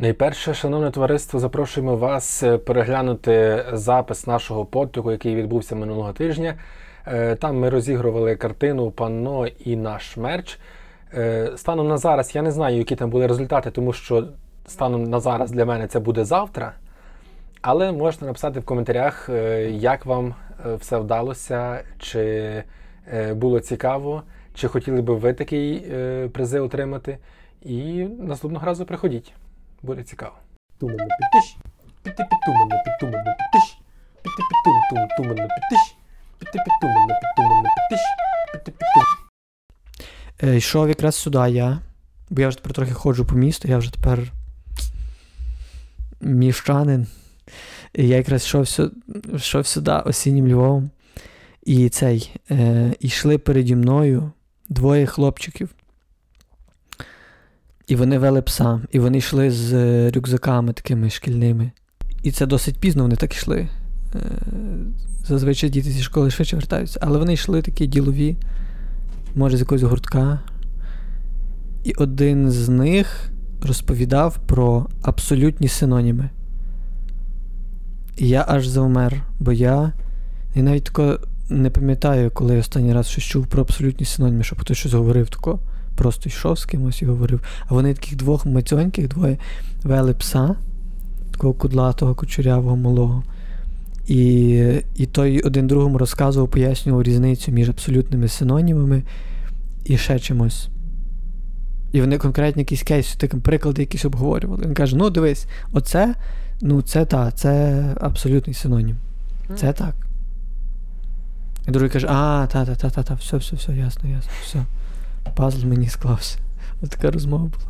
Найперше, шановне товариство, запрошуємо вас е, переглянути запис нашого потоку, який відбувся минулого тижня. Е, там ми розігрували картину панно і наш мерч. Е, станом на зараз я не знаю, які там були результати, тому що станом на зараз для мене це буде завтра. Але можете написати в коментарях, як вам все вдалося, чи було цікаво, чи хотіли би ви такий призи отримати. І наступного разу приходіть. Буде цікаво. Тумано підтиш, піти підтумано, підтумано підтиш, піти підтум, тум, тумано підтиш, піти підтумано, підтумано підтиш, піти підтум. Йшов якраз сюди я, бо я вже тепер трохи ходжу по місту, я вже тепер міщанин. І я якраз йшов, йшов сюди осіннім Львовом. І цей, е, йшли переді мною двоє хлопчиків. І вони вели пса, і вони йшли з е, рюкзаками такими шкільними. І це досить пізно вони так йшли. Е, зазвичай діти зі школи швидше вертаються. Але вони йшли такі ділові, може, з якогось гуртка. І один з них розповідав про абсолютні синоніми. І я аж завмер, бо я я навіть тако не пам'ятаю, коли я останній раз щось чув про абсолютні синоніми, щоб хтось щось говорив тако просто йшов з кимось і говорив. А вони таких двох мацьоньких двоє вели пса, такого кудлатого, кучерявого малого. І і той один другому розказував, пояснював різницю між абсолютними синонімами і ще чимось. І вони конкретні якісь кейси, такі приклади якісь обговорювали. Він каже: ну дивись, оце, ну це та, це абсолютний синонім. Це так. І другий каже, а, та-та-та-та, все, все, все, ясно, ясно, все пазл мені склався. Ось така розмова була.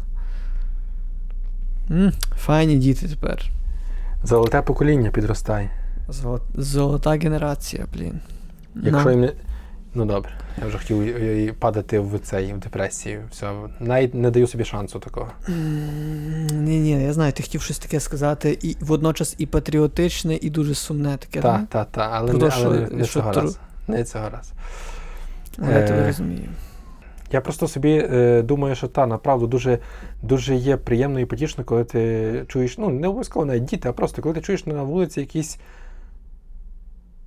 М, Файні діти тепер. Золоте покоління підростає. Золот... Золота генерація, блін. Якщо їм не. Ну добре, я вже хотів падати в цей в депресію. Все, навіть не даю собі шансу такого. Ні, ні, я знаю, ти хотів щось таке сказати, і водночас і патріотичне, і дуже сумне таке. Так, так, так, але, не, але не, не цього разу. Не цього разу. Я тебе розумію. Я просто собі е, думаю, що та направду дуже дуже є приємно і потішно, коли ти чуєш, ну, не обов'язково навіть діти, а просто коли ти чуєш на вулиці якісь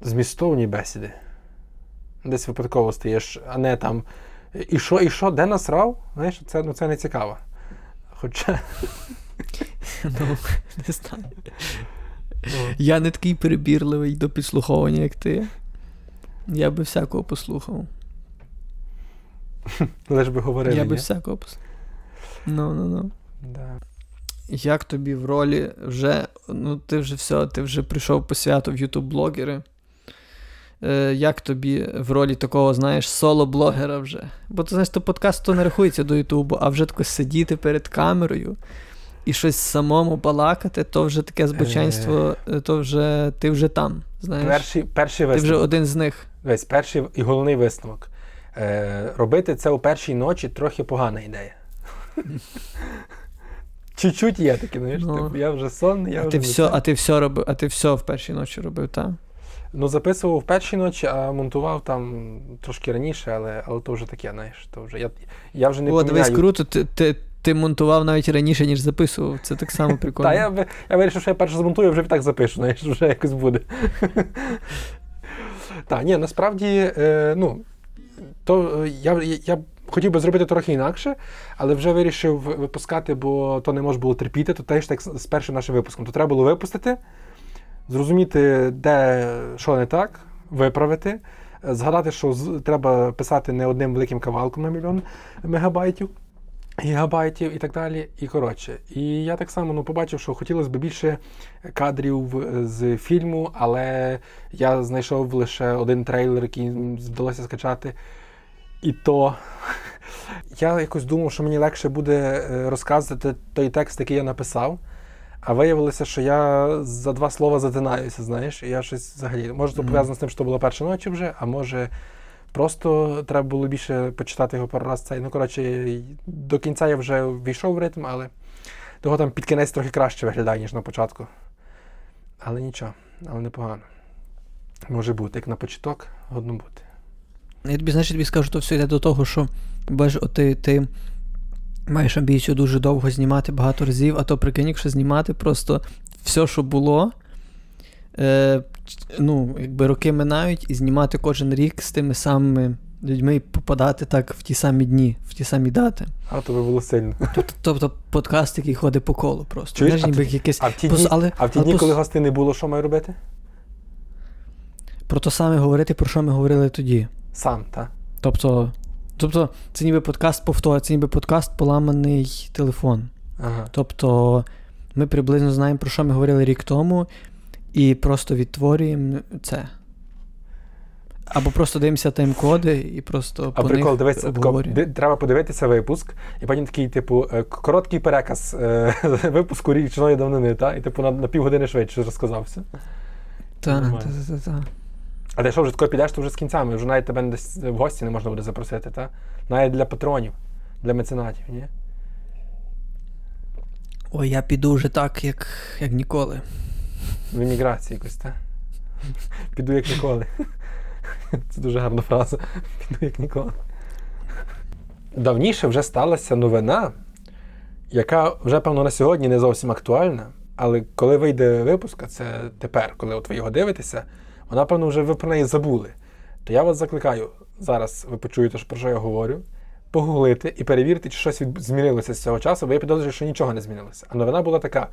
змістовні бесіди. Десь випадково стаєш, а не там. І що, і що, де насрав? Знаєш, це ну, це не цікаво. Хоча. Ну, не знаю. Ну. Я не такий перебірливий до підслуховування, як ти. Я би всякого послухав. Лиш би говорили. Я би всякого Ну, ну, ну. Да. Як тобі в ролі вже, ну, ти вже все, ти вже прийшов по святу в ютуб-блогери. Е, Як тобі в ролі такого, знаєш, соло-блогера вже? Бо ти знаєш, то подкаст то не рахується до Ютубу, а вже тако сидіти перед камерою і щось самому балакати, то вже таке збоченство, е... то вже ти вже там. знаєш. Перший перший висновок. Ти вже один з них. Весь перший і головний висновок. Е, робити це у першій ночі трохи погана ідея. Чуть-чуть є таке, знаєш, ну, типу, я вже сонний, я а вже. Ти все, а ти все робив, а ти все в першій ночі робив, так? Ну, записував в першій ночі, а монтував там трошки раніше, але але то вже таке, знаєш. то вже Я я вже не О, поміняю... дивись, круто, ти ти, ти монтував навіть раніше, ніж записував. Це так само прикольно. Так, я я вирішив, що я перше змонтую, вже так запишу, знаєш, вже якось буде. Так, ні, насправді, е, ну, то е, я я хотів би зробити трохи інакше, але вже вирішив випускати, бо то не може було терпіти, то теж так з першим нашим випуском. То треба було випустити, зрозуміти, де що не так, виправити, згадати, що треба писати не одним великим кавалком на мільйон мегабайтів. Гігабайтів і так далі, і коротше. І я так само ну, побачив, що хотілося б більше кадрів з фільму, але я знайшов лише один трейлер, який вдалося скачати. І то я якось думав, що мені легше буде е, розказувати той текст, який я написав. А виявилося, що я за два слова затинаюся, знаєш, і я щось взагалі. Може, це пов'язано з тим, що була перша ночі вже, а може, просто треба було більше почитати його пару раз. Цей. Ну, коротше, до кінця я вже війшов в ритм, але того там під кінець трохи краще виглядає, ніж на початку. Але нічого, але непогано. Може бути, як на початок, годно бути. Я тобі, знаєш, тобі скажу, то все йде до того, що бачиш, ти, ти маєш амбіцію дуже довго знімати багато разів, а то прикинь, якщо знімати просто все, що було. Е, ну, якби роки минають, і знімати кожен рік з тими самими людьми і попадати так в ті самі дні, в ті самі дати. А то би було сильно. Тобто, тобто подкаст, який ходить по колу просто. Чуєш, Знаєш, а ніби якесь... А в ті дні, але- а в ті але дні, пос- коли гостей не було, що маю робити? Про те саме говорити, про що ми говорили тоді. Сам, так? Тобто, тобто це ніби подкаст повтор, це ніби подкаст поламаний телефон. Ага. Тобто ми приблизно знаємо, про що ми говорили рік тому, і просто відтворюємо це. Або просто дивимося тайм-коди і просто А по прикол, них дивись, тако, обговорюємо. ди- треба подивитися випуск, і потім такий, типу, е, короткий переказ е, випуску річної давнини, та? і типу на, на півгодини швидше розказався. Та, нормально. та, та, та. А ти що вже тако підеш, то вже з кінцями, вже навіть тебе десь в гості не можна буде запросити, та? Навіть для патронів, для меценатів, ні? Ой, я піду вже так, як, як ніколи. В еміграції якось, та? Піду як ніколи. Це дуже гарна фраза. Піду як ніколи. Давніше вже сталася новина, яка вже, певно, на сьогодні не зовсім актуальна, але коли вийде випуск, а це тепер, коли от ви його дивитеся, вона, певно, вже ви про неї забули. То я вас закликаю, зараз ви почуєте, про що я говорю, погуглити і перевірити, чи щось змінилося з цього часу, бо я підозрюю, що нічого не змінилося. А новина була така: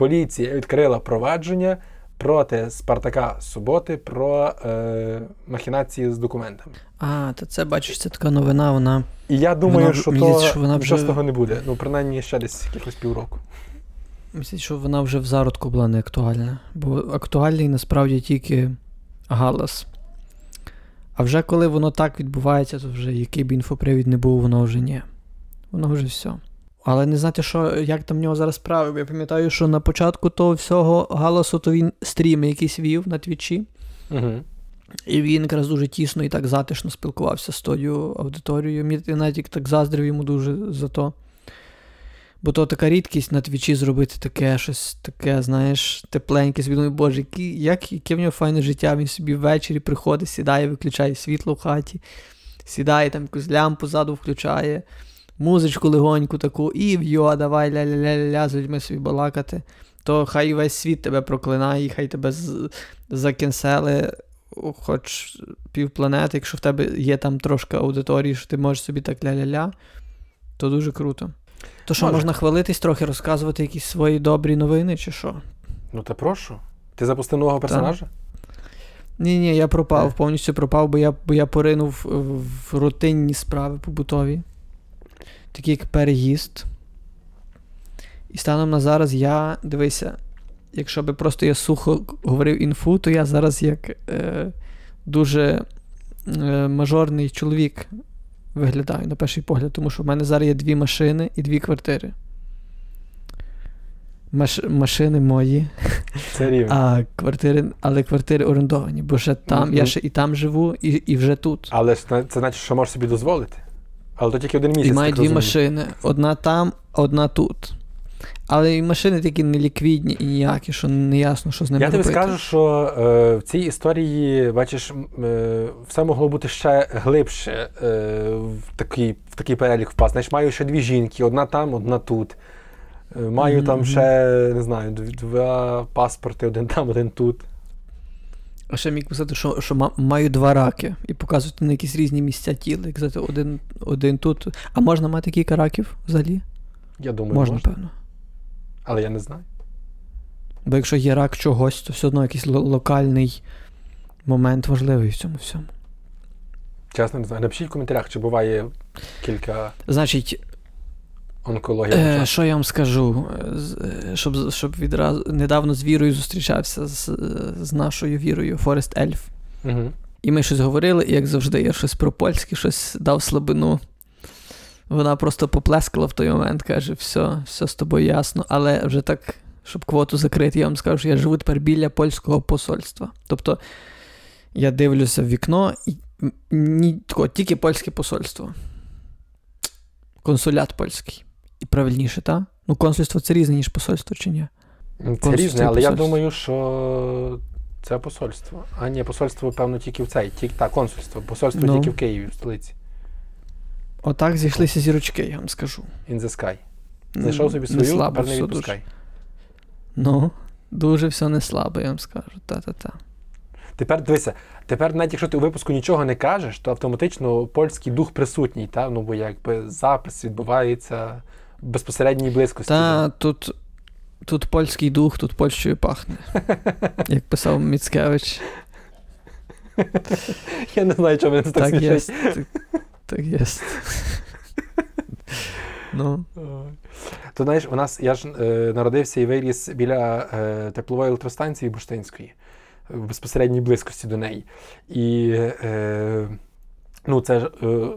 поліція відкрила провадження проти Спартака Суботи про е, махінації з документами. А, та це бачиш, це така новина, вона. І я думаю, Вона- що то що вона вже- з того не буде. Ну, принаймні, ще десь якихось півроку. Мислить, що вона вже в зародку була не актуальна. Бо актуальний насправді тільки галас. А вже коли воно так відбувається, то вже який б інфопривід не був, воно вже ні. Воно вже все. Але не знати, що, як там в нього зараз справи. Я пам'ятаю, що на початку того всього галасу, то він стріми якісь вів на твічі. Угу. І він якраз дуже тісно і так затишно спілкувався з тою аудиторією. Мені навіть так заздрив йому дуже за то. Бо то така рідкість на твічі зробити таке щось таке, знаєш, тепленьке, собі боже, які, як, яке в нього файне життя. Він собі ввечері приходить, сідає, виключає світло в хаті, сідає там якусь лямпу ззаду включає, музичку легоньку таку, і в'йо, давай ля-ля-ля-ля, з людьми собі балакати. То хай весь світ тебе проклинає, і хай тебе з- закенсели хоч півпланети, якщо в тебе є там трошки аудиторії, що ти можеш собі так ля-ля-ля, то дуже круто. То що, Може. можна хвалитись трохи, розказувати якісь свої добрі новини, чи що? Ну, та прошу. Ти запустив нового персонажа? Ні, ні, я пропав, Е. повністю пропав, бо я, бо я поринув в, в рутинні справи побутові, такі як переїзд. І станом на зараз я, дивися, якщо би просто я сухо говорив інфу, то я зараз як е, дуже е, мажорний чоловік виглядаю на перший погляд, тому що в мене зараз є дві машини і дві квартири. Маш, машини мої, Це рівень. а квартири, але квартири орендовані, бо ще там, Ну, я ще і там живу, і, і вже тут. Але це значить, що можеш собі дозволити. Але то тільки один місяць. і маю дві розумію. машини: одна там, одна тут. Але і машини такі неліквідні і ніякі, що не ясно, що з ними Я тобі скажу, що е, в цій історії, бачиш, е, все могло бути ще глибше е, в, такий, в такий перелік впасти. Знаєш, маю ще дві жінки, одна там, одна тут. Е, Маю там ще, не знаю, дв- два паспорти, один там, один тут. А ще міг писати, що, що маю два раки і показувати на якісь різні місця тіла. Як казати, один, один тут. А можна мати кілька раків взагалі? Я думаю, можна, можна. певно. Але я не знаю. Бо якщо є рак чогось, то все одно якийсь ло- локальний момент важливий в цьому всьому. Чесно не знаю. Напишіть в коментарях, чи буває кілька Значить, онкологій. Е, що я вам скажу? Е, е, Щоб, щоб відразу недавно з Вірою зустрічався з, з нашою Вірою, Форест Ельф. Угу. І ми щось говорили, і як завжди, я щось про польське, щось дав слабину. Вона просто поплескала в той момент, каже: все, все з тобою ясно, але вже так, щоб квоту закрити, я вам скажу, що я живу тепер біля польського посольства. Тобто я дивлюся в вікно, і ні, тільки польське посольство. Консулят польський. І правильніше, так? Ну, консульство це різне, ніж посольство, чи ні? Це Консульство різне, але я думаю, що це посольство. А ні, посольство, певно, тільки в цей. Тільки, так, консульство. Посольство Ну. тільки в Києві, в столиці. Отак зійшлися зірочки, я вам скажу. In the sky. Знайшов собі Не свою, слабо тепер не відпускай. дуже. Ну, дуже все не слабо, я вам скажу. Та-та-та. Тепер дивися, тепер навіть якщо ти у випуску нічого не кажеш, то автоматично польський дух присутній, та? ну бо якби запис відбувається безпосередній близькості. Та тут, тут польський дух, тут Польщею пахне. Як писав Міцкевич. Я не знаю, чому мене це так, Так є. смішить. Так, так є. Ну, То знаєш, у нас я ж е, народився і виріс біля е, теплової електростанції Буштинської, в безпосередній близькості до неї. І е, ну, це ж е,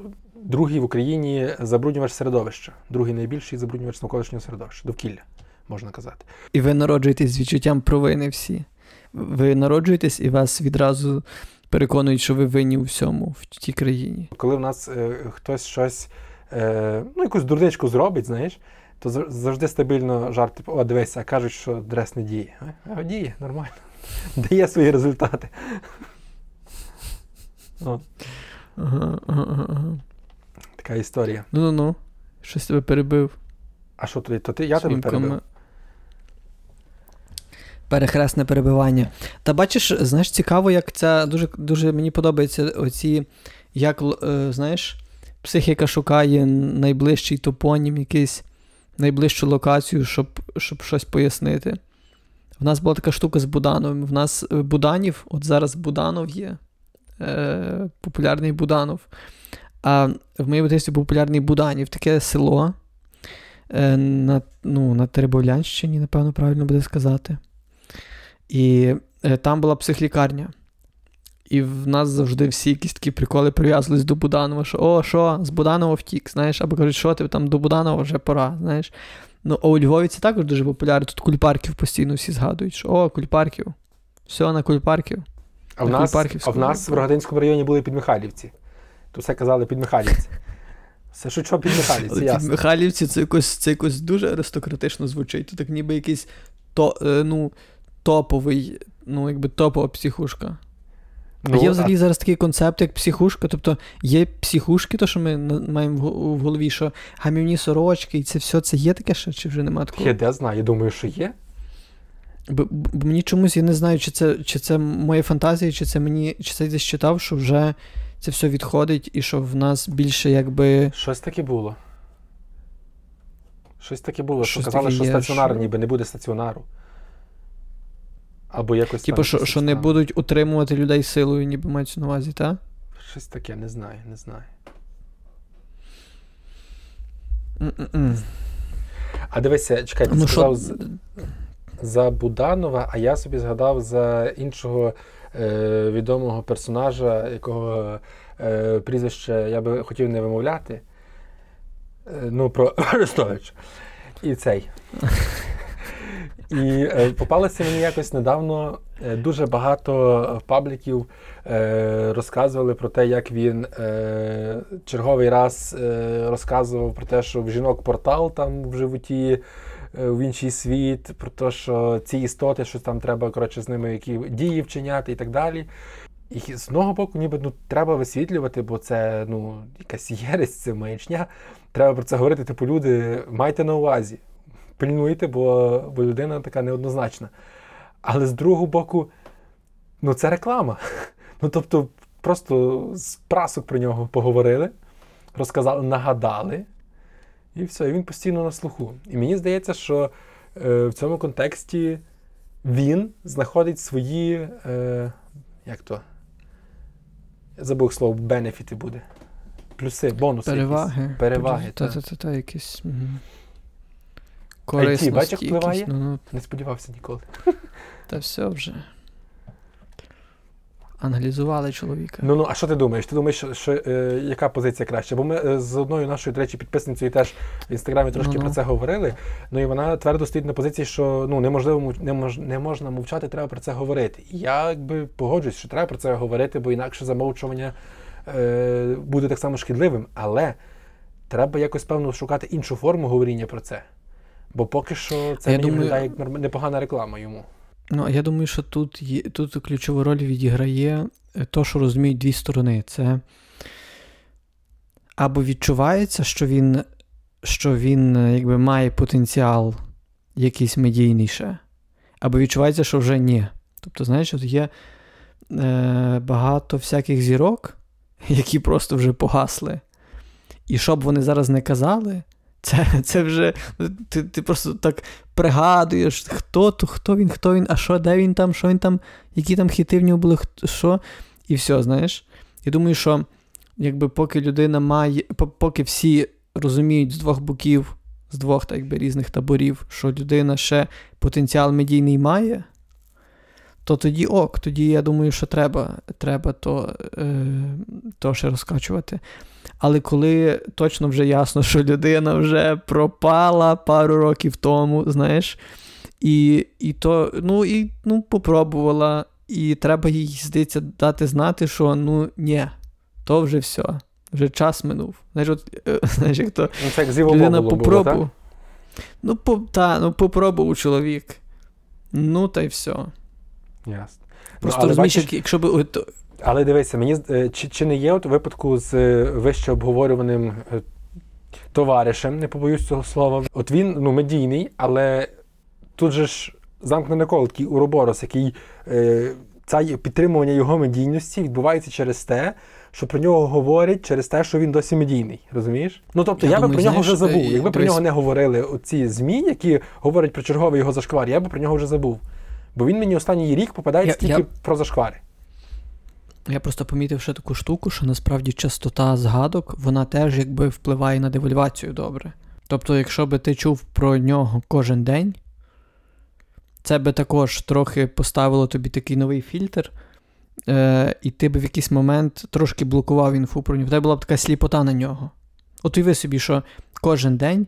другий в Україні забруднювач середовища, другий найбільший забруднювач навколишнього середовища, довкілля, можна казати. і ви народжуєтесь з відчуттям провини всі. Ви народжуєтесь і вас відразу переконують, що ви винні у всьому в тій країні. Коли в нас е, хтось щось, е, ну, якусь дурничку зробить, знаєш, то завжди стабільно жарт, типу, о, дивися, а кажуть, що дрес не діє. А, А діє, нормально. Дає свої результати. Ага, ага, ага, ага. Така історія. Ну ну ну. Щось тебе перебив. А що тоді? То ти я тебе перебив? Перехресне перебивання. Та бачиш, знаєш, цікаво, як ця дуже, дуже мені подобається оці, як е, знаєш, психіка шукає найближчий топонім, якийсь найближчу локацію, щоб, щоб щось пояснити. В нас була така штука з Будановим. В нас е, Буданів, от зараз Буданов є. Е, популярний Буданов. А в моєму дитинстві був популярний Буданів, таке село е, на, ну, на Теребовлянщині, напевно, правильно буде сказати. І е, там була психлікарня. І в нас завжди всі якісь такі приколи прив'язувались до Буданова, що о, що, з Буданова втік, знаєш, або кажуть, що ти там до Буданова вже пора, знаєш. Ну, а у Львові це також дуже популярно. Тут кульпарків постійно всі згадують, що о, кульпарків. Все на кульпарків. А в нас, а в нас в Рогатинському районі були підмихайлівці. То все казали підмихайлівці. Все що що підмихайлівці, Але ті ясно. Михайлівці це якось, це якось дуже аристократично звучить. Це так ніби якийсь то, е, ну, топовий, ну, якби топова психушка. Ну, а є взагалі зараз такий концепт, як психушка. Тобто є психушки, то що ми маємо в голові, що гамівні сорочки, і це все це є таке ще, чи вже немає такого? Я де знаю, я думаю, що є. Бо, бо мені чомусь я не знаю, чи це, чи це моя фантазія, чи це мені, чи це десь читав, що вже це все відходить, і що в нас більше якби. Щось таке було. Щось таке було, що Щось казали, таке що є, стаціонар, що- ніби не буде стаціонару. Або якось. Типу, там що, що не будуть утримувати людей силою, ніби мається на увазі, так? Щось таке, не знаю, не знаю. А дивися, чекай, ти Ну сказав що, за Буданова, а я собі згадав за іншого відомого персонажа, якого е, прізвище я би хотів не вимовляти. Е, ну, про Арестович. І цей. І е, попалося мені якось недавно е, дуже багато пабліків е, розказували про те, як він е, черговий раз е, розказував про те, що в жінок портал там в животі е, в інший світ, про те, що ці істоти, що там треба коротше, з ними які дії вчиняти і так далі. І з одного боку, ніби ну, треба висвітлювати, бо це ну, якась єресь, це маячня. Треба про це говорити. Типу, люди, майте на увазі, пильнуйте, бо, бо людина така неоднозначна. Але з другого боку, ну це реклама. Ну тобто, просто з прасок про нього поговорили, розказали, нагадали, і все, і він постійно на слуху. І мені здається, що е, в цьому контексті він знаходить свої. Е, як то? Я забув слово, бенефіти буде. Плюси, бонуси. Переваги. Якісь. Переваги. Та, та, та, та, якісь. Мгм. IT, бачиш, як якісь. Ну, ну, Не сподівався ніколи. та все вже. Аналізували чоловіка. Ну ну, а що ти думаєш? Ти думаєш, що, що е, яка позиція краща? Бо ми е, з одною нашою, до речі, підписницею теж в інстаграмі трошки Ну-ну. про це говорили. Ну і вона твердо стоїть на позиції, що ну неможливо не, мож, не можна мовчати, треба про це говорити. І я якби погоджуюсь, що треба про це говорити, бо інакше замовчування е, буде так само шкідливим. Але треба якось певно шукати іншу форму говоріння про це. Бо поки що це Я мені думаю- виглядає як непогана реклама йому. Ну, я думаю, що тут, є, тут ключову роль відіграє е, то, що розуміють дві сторони. Це або відчувається, що він, що він е, якби, має потенціал якийсь медійний ще, або відчувається, що вже ні. Тобто, знаєш, от є е, багато всяких зірок, які просто вже погасли. І що б вони зараз не казали, це це вже ти ти просто так пригадуєш, хто то, хто він, хто він, а що, де він там, що він там, які там хіти в нього були, що, і все, знаєш. Я думаю, що якби поки людина має, поки всі розуміють з двох боків, з двох так якби, різних таборів, що людина ще потенціал медійний має, то тоді ок, тоді я думаю, що треба треба то, е, то ще розкачувати. Але коли точно вже ясно, що людина вже пропала пару років тому, знаєш, і і то, ну, і ну, попробувала, і треба їй, здається, дати знати, що ну ні, то вже все, вже час минув. Знаєш, от, е, знаєш, як то ну, це як людина попробував. Ну, по, та, ну, попробував чоловік. Ну, та й все. Ясно. Просто ну, розумієш, бачиш, якщо би. Але дивися, мені е, чи, чи не є от випадку з е, вище обговорюваним е, товаришем, не побоюсь цього слова. От він ну, медійний, але тут же ж замкнене коло, такий уроборос, який е, це підтримування його медійності відбувається через те, що про нього говорять через те, що він досі медійний. Розумієш? Ну тобто, я, я думаю, би про нього вже забув. Якби про нього не говорили оці ЗМІ, які говорять про черговий його зашквар, я би про нього вже забув. Бо він мені останній рік попадає тільки я... про зашквари. Я просто помітив ще таку штуку, що насправді частота згадок, вона теж якби впливає на девальвацію добре. Тобто, якщо би ти чув про нього кожен день, це би також трохи поставило тобі такий новий фільтр, е, і ти би в якийсь момент трошки блокував інфу про нього. В тебе була б така сліпота на нього. От уяви собі, що кожен день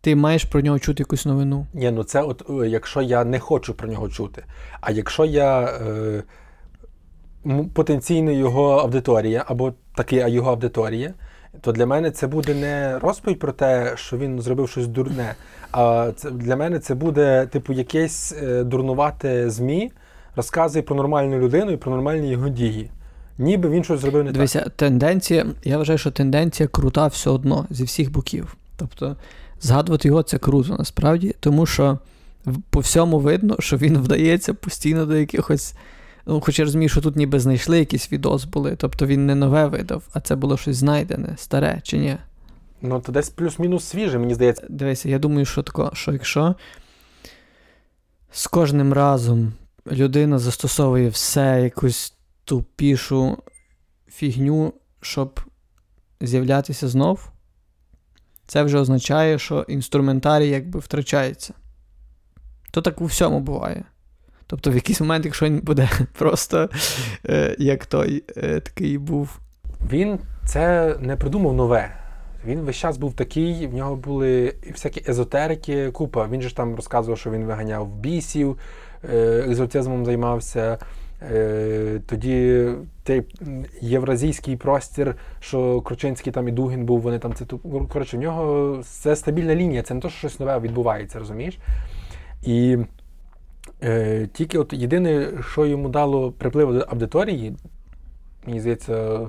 ти маєш про нього чути якусь новину. Ні, ну це от е, якщо я не хочу про нього чути. А якщо я е, потенційно його аудиторія, або таки його аудиторія, то для мене це буде не розповідь про те, що він зробив щось дурне. А це для мене це буде, типу, якесь е, дурнувате ЗМІ, розказує про нормальну людину і про нормальні його дії. Ніби він щось зробив не Дивися, так. тенденція, я вважаю, що тенденція крута все одно зі всіх боків. Тобто згадувати його це круто насправді, тому що по всьому видно, що він вдається постійно до якихось. Ну, Хоч я розумію, що тут ніби знайшли якісь відос були, тобто він не нове видав, а це було щось знайдене, старе чи ні? Ну, то десь плюс-мінус свіже, мені здається. Дивися, я думаю, що тако, що якщо з кожним разом людина застосовує все якусь тупішу фігню, щоб з'являтися знов, це вже означає, що інструментарій якби втрачається. То так у всьому буває. Тобто, в якийсь момент, якщо він буде просто е, як той е, такий був. Він це не придумав нове. Він весь час був такий, в нього були всякі езотерики, купа. Він же ж там розказував, що він виганяв бісів, е, екзотизмом займався. Е, тоді той євразійський простір, що Кручинський там і Дугін був, вони там це коротше, в нього це стабільна лінія, це не то, що щось нове відбувається, розумієш? І е, тільки от єдине, що йому дало приплив до аудиторії, мені здається,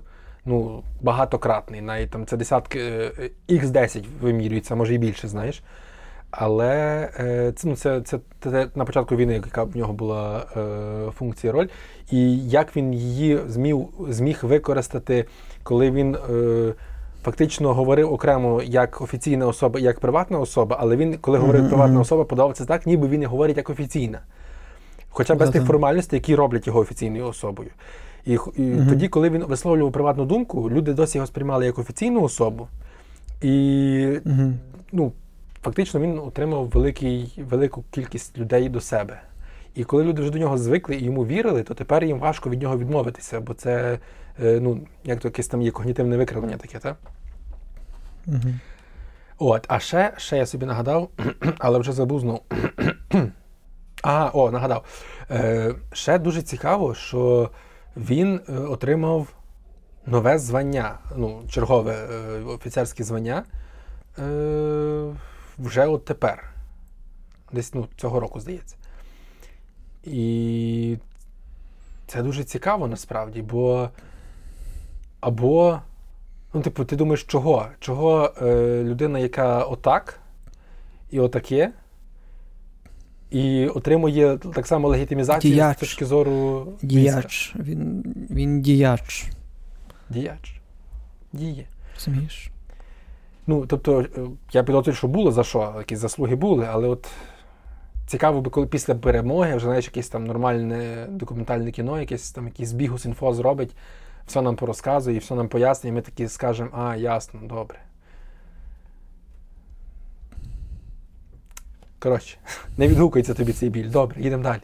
ну, багатократний, навіть там це десятки X10 е, вимірюється, може і більше, знаєш. Але е, це ну, це, це, це на початку війни, яка в нього була е, функція роль, і як він її зміг зміг використати, коли він е, фактично говорив окремо як офіційна особа, як приватна особа, але він, коли говорив mm-hmm. приватна особа, подав це так, ніби він говорить як офіційна. Хоча без тих формальностей, які роблять його офіційною особою. І, і mm-hmm. тоді, коли він висловлював приватну думку, люди досі його сприймали як офіційну особу. І ну, фактично він отримав великий, велику кількість людей до себе. І коли люди вже до нього звикли і йому вірили, то тепер їм важко від нього відмовитися, бо це е, ну, як то якесь там є когнітивне викривлення таке, так? Угу. От, а ще ще я собі нагадав, але вже забув знову. а, о, нагадав. Е, Ще дуже цікаво, що він е, отримав нове звання, ну, чергове е, офіцерське звання. Е, вже от тепер. Десь ну, цього року, здається. І це дуже цікаво насправді, бо або Ну, типу, ти думаєш, чого? Чого е, людина, яка отак і отаке, і отримує так само легітимізацію Діяч. з точки зору? Діяч. Він, він діяч. Діяч. Діє. Розумієш? Ну, тобто, е, я підозрюю, що було за що, якісь заслуги були, але от цікаво би, коли після перемоги, вже знаєш, якесь там нормальне документальне кіно, якесь там якийсь бігус інфо зробить, все нам порозказує, все нам пояснює, і ми такі скажемо, а, ясно, добре. Коротше, не відгукується тобі цей біль. Добре, їдемо далі.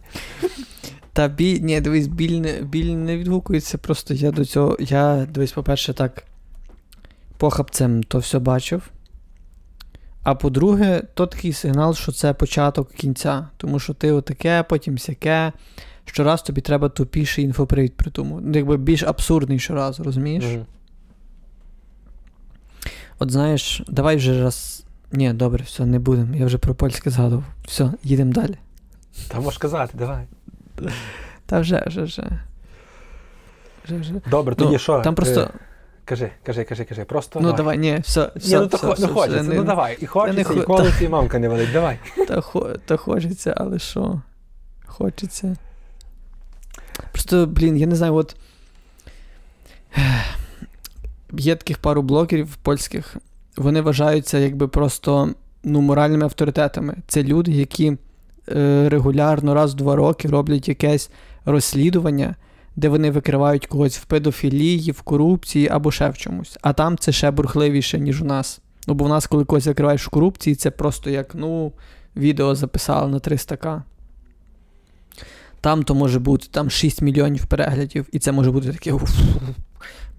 Та біль, ні, дивись, біль не, біль не відгукується. Просто я до цього. Я, дивись, по-перше, так похапцем то все бачив. А по-друге, то такий сигнал, що це початок кінця. Тому що ти отаке, потім сяке. Щораз тобі треба тупіший інфопривід при тому. Ну, Якби більш абсурдний щораз, розумієш? Мгм. От знаєш, давай вже раз. Ні, добре, все, не будемо. Я вже про польське згадував. Все, їдемо далі. Та можеш казати, давай. Та вже, вже, вже. Вже, вже. Добре, тоді Ну, що? Там просто. Е, Кажи, кажи, кажи, кажи. Просто Ну давай, ні, все, Ні, ну то все, хо- все, ну хочеться, все, ну не- давай. І хочеться, хо- і колиться, і мамка не велить. Давай. Та, та хочеться, але що? Хочеться. Просто, блін, я не знаю, от. Є таких пару блогерів польських, вони вважаються якби просто ну, моральними авторитетами. Це люди, які е, регулярно раз в два роки роблять якесь розслідування, де вони викривають когось в педофілії, в корупції або ще в чомусь. А там це ще бурхливіше, ніж у нас. Ну, бо в нас, коли когось викриваєш в корупції, це просто як, ну, відео записали на 300к. Там то може бути там 6 мільйонів переглядів, і це може бути таке.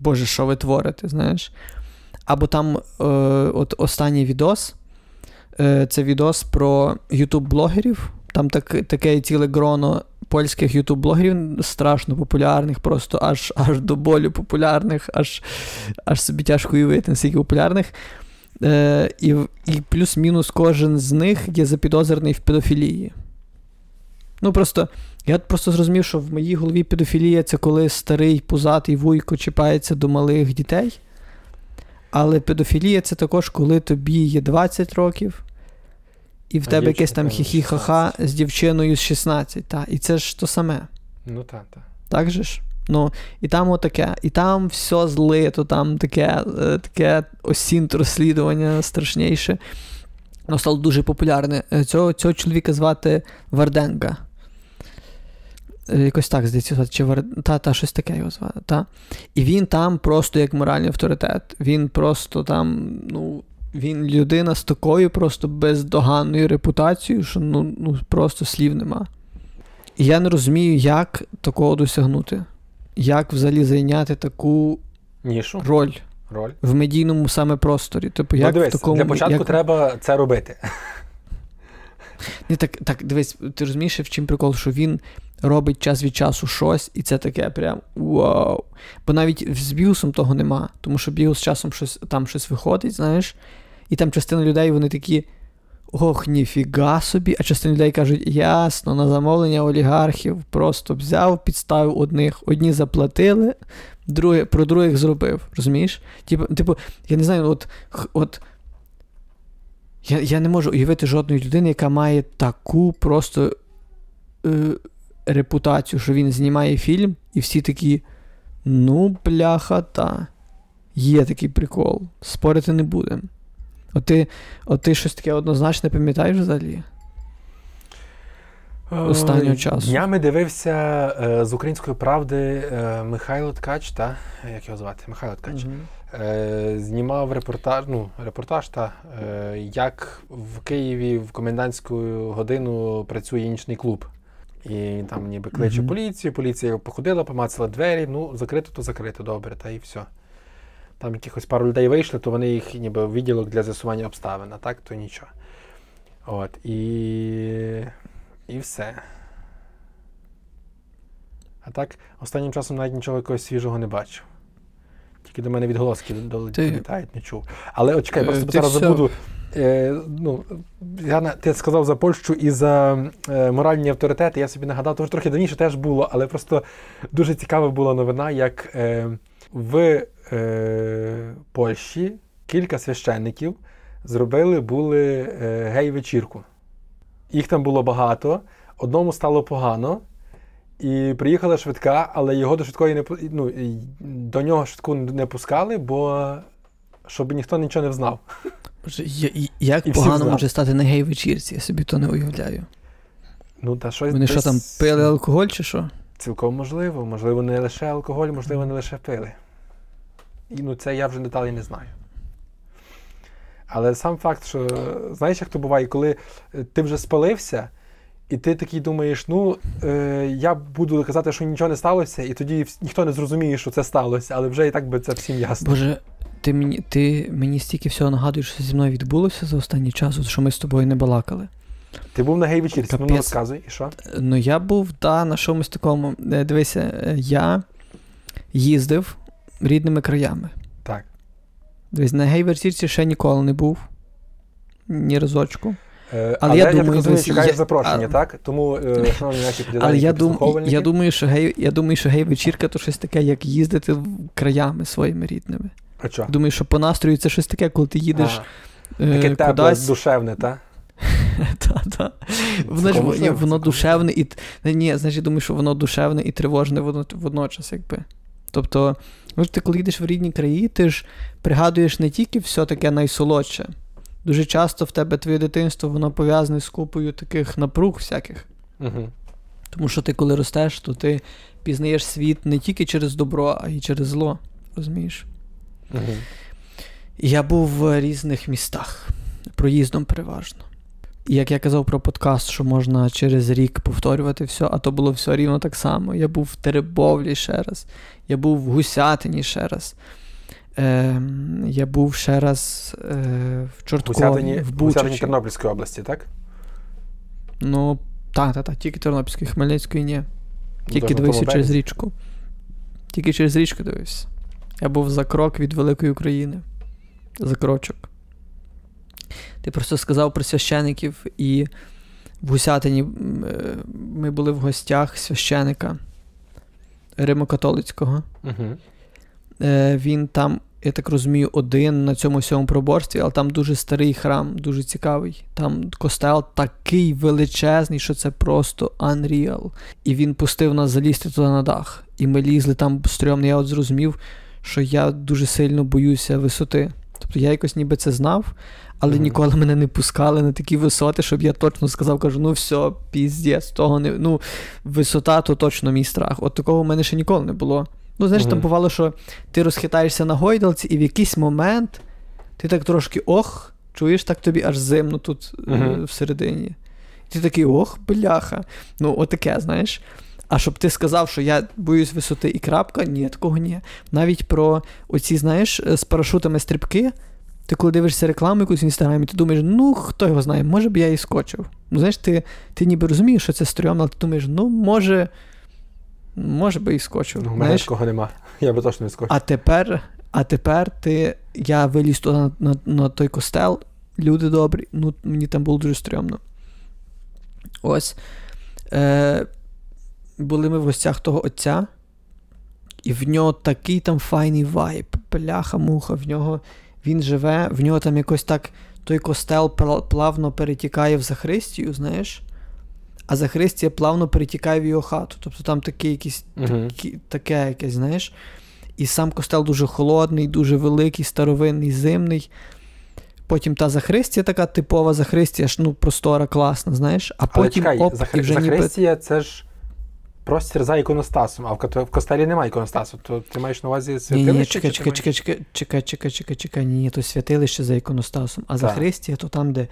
Боже, що ви творите, знаєш? Або там е, от останній відос. Е, це відос про ютуб-блогерів. Там так, таке ціле гроно польських ютуб-блогерів страшно популярних, просто аж аж до болю популярних, аж аж собі тяжко уявити, наскільки популярних. Е, і, і плюс-мінус кожен з них є запідозрений в педофілії. Ну просто я просто зрозумів, що в моїй голові педофілія це коли старий пузатий вуйко чіпається до малих дітей. Але педофілія це також, коли тобі є 20 років, і в А тебе якесь там хі-хі-ха-ха з дівчиною з 16. Та, і це ж то саме. Ну так, так. Так же ж? Ну, і там отаке, і там все злито, там таке, е, таке осінт розслідування страшніше. Воно стало дуже популярне. Е, Цього, цього чоловіка звати Варденка. Е, Якось так, здається, звати, чи Вар... та, та, щось таке його звати. Та. І він там просто як моральний авторитет. Він просто там, ну, він людина з такою просто бездоганною репутацією, що ну, ну просто слів нема. І я не розумію, як такого досягнути. Як взагалі зайняти таку Нішу, роль роль. в медійному саме просторі? Типу, ну дивись, в такому для початку як... треба це робити. Ні, так, так, дивись, ти розумієш, в чим прикол, що він робить час від часу щось, і це таке прям вау. Бо навіть з Бігусом того нема, тому що Бігус часом щось, там щось виходить, знаєш, і там частина людей вони такі. Ох, ніфіга собі, а частина людей кажуть, ясно, на замовлення олігархів просто взяв, підставив одних, одні заплатили, друге, про других зробив. Розумієш? Типу, типу, я не знаю, от. от я, я не можу уявити жодної людини, яка має таку просто е, репутацію, що він знімає фільм, і всі такі. Ну, бляха, та. Є такий прикол. Спорити не будемо. От ти, от ти щось таке однозначне пам'ятаєш взагалі? Останнього часу. Днями дивився е, з української правди е, Михайло Ткач, та як його звати? Михайло Ткач. Е, знімав репортаж, ну, репортаж та, е, як в Києві в комендантську годину працює нічний клуб. І там ніби кличе Мгм. поліцію, поліція походила, помацала двері, ну, закрито, то закрито, добре, та і все. Там якихось пару людей вийшли, то вони їх ніби в відділок для з'ясування обставин, а так то нічого. От, і, і все. А так, останнім часом навіть нічого якогось свіжого не бачив. Тільки до мене відголоски долітають, не чув. Але от чекай, Е, просто зараз все- забуду. Е, ну, я, ти сказав за Польщу і за е, моральні авторитети. Я собі нагадав, то вже трохи давніше теж було, але просто дуже цікава була новина, як е, в е, Польщі кілька священників зробили були е, гей-вечірку. Їх там було багато, одному стало погано, і приїхала швидка, але його до швидкої не ну, до нього швидку не пускали, бо щоб ніхто нічого не взнав. Боже, я- як І погано може стати на гей-вечірці, я собі то не уявляю. Ну, та щось Вони що там пили алкоголь чи що? Цілком можливо. Можливо, не лише алкоголь, можливо, не лише пили. І ну, це я вже деталі не знаю. Але сам факт, що знаєш, як то буває, коли е, ти вже спалився, і ти такий думаєш, ну е, я буду казати, що нічого не сталося, і тоді ніхто не зрозуміє, що це сталося, але вже і так би це всім ясно. Боже, ти мені, ти мені стільки всього нагадуєш, що зі мною відбулося за останній час, що ми з тобою не балакали. Ти був на гей-вечірці, ну Капець. розказуй, і що? Ну, я був, да, на чомусь такому. Е, Дивися, е, я їздив рідними краями. Так. Дивись, на гей-вечірці ще ніколи не був. Ні разочку. Е, Але але я я думаю, розумію, дивись, чекаєш я- запрошення, а- так? Тому, е, шановні наші Але я, дум, я, думаю, що гей, я думаю, що гей-вечірка то щось таке, як їздити краями своїми рідними. А що? Думаю, що по настрою це щось таке, коли ти їдеш А, е, Таке тепле, кудись. душевне, так? Та, та. Воно ж ні, воно душевне і. Ні, значить, я думаю, що воно душевне і тривожне водно- водночас, якби. Тобто, ну, ти коли йдеш в рідні краї, ти ж пригадуєш не тільки все таке найсолодше. Дуже часто в тебе твоє дитинство воно пов'язане з купою таких напруг всяких. Угу. Тому що ти, коли ростеш, то ти пізнаєш світ не тільки через добро, а й через зло. Розумієш? Угу. Я був в різних містах, проїздом переважно. І як я казав про подкаст, що можна через рік повторювати все, а то було все рівно так само. Я був в Теребовлі ще раз, я був в Гусятині ще раз. Е, я був ще раз е, в Чорткові, Гусятині, в Гусятині Бучачі. Тернопільської області, так? Ну, так, так, так, тільки Тернопільської, Хмельницької ні. Ну, Тільки на дивився через річку. Тільки через річку дивився. Я був за крок від Великої України. За крочок. Ти просто сказав про священиків, і в Гусятині е, ми були в гостях священика Римокатолицького. Угу. Він там, я так розумію, один на цьому всьому проборстві, але там дуже старий храм, дуже цікавий. Там костел такий величезний, що це просто unreal. І він пустив нас залізти туди на дах. І ми лізли там стрьомно. Я от зрозумів, що я дуже сильно боюся висоти. Тобто я якось ніби це знав, але Мгм. ніколи мене не пускали на такі висоти, щоб я точно сказав, кажу, ну все, піздець, того не. Ну, висота то точно мій страх. От такого в мене ще ніколи не було. Ну, знаєш, там бувало, що ти розхитаєшся на гойдалці, і в якийсь момент ти так трошки ох, чуєш, так тобі аж зимно тут Мгм. всередині. Ти такий ох, бляха. Ну, отаке, знаєш. А щоб ти сказав, що я боюсь висоти і крапка, ні, такого ні. Навіть про оці, знаєш, е, з парашутами стрибки. Ти коли дивишся рекламу якусь в інстаграмі, ти думаєш, ну хто його знає, може б я і скочив. Ну, знаєш, ти, ти ніби розумієш, що це стрьомно, але ти думаєш, ну, може, може би і скочив. Ну, у мене такого нема. Я би точно не скочив. А тепер, а тепер ти, я виліз туди на, на, на той костел, люди добрі, ну мені там було дуже стрьомно. Ось. Е, були ми в гостях того отця, і в нього такий там файний вайб, бляха-муха, в нього він живе, в нього там якось так той костел плавно перетікає в Захристію, знаєш, а Захристія плавно перетікає в його хату. Тобто там якийсь Мгм. такі, таке якесь, знаєш. І сам костел дуже холодний, дуже великий, старовинний, зимний. Потім та Захристія така типова Захристія, ж, ну, простора, класна, знаєш. А Але потім чекай, оп, Захри... і вже ніби... Це ж простір за іконостасом, а в, костелі немає іконостасу. То ти маєш на увазі святилище? ні, чекай, чекай, чекай, чекай, чекай, чекай, чекай, чекай, ні, ні, то святилище за іконостасом. А Так. Захристія то там, де,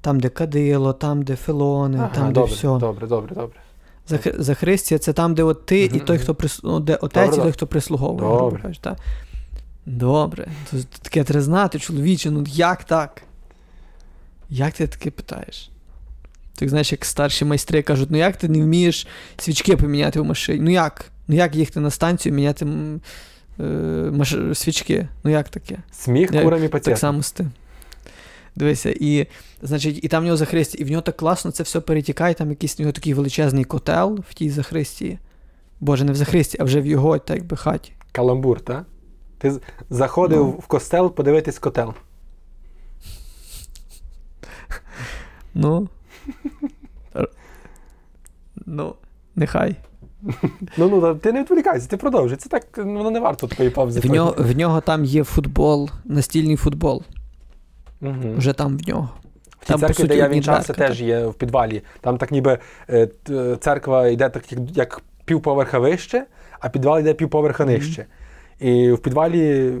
там, де кадило, там, де филони, Ага, там, добре, де все. добре, добре, добре. Зах... Захристія це там, де от ти Мгм, і той, хто прис... ну, де отець Добре, і той, хто прислуговує. Добре. кажучи, так? Добре. То таке треба знати, чоловіче, ну як так? Як ти таке питаєш? Так знаєш, як старші майстри кажуть, ну як ти не вмієш свічки поміняти в машині? Ну як? Ну як їхати на станцію міняти е, маш... свічки? Ну як таке? Сміх Я- курам. Так само з тим. Дивися, і, значить, і там в нього Захристі, і в нього так класно це все перетікає, там якийсь в нього такий величезний котел в тій Захристії. Боже, не в Захристі, а вже в його так би хаті. Каламбур, так? Ти заходив Ну. в костел подивитись котел. Ну. Ну, нехай. Ну, ну, ти не відволікайся, ти продовжуй. Це так, ну, воно не варто такої паузи. В нього, в нього там є футбол, настільний футбол. Угу. Вже там в нього. В Там, по церкві, суті, де я вінчався, теж є в підвалі. Там так ніби е, церква йде так, як, як півповерха вище, а підвал йде півповерха нижче. І в підвалі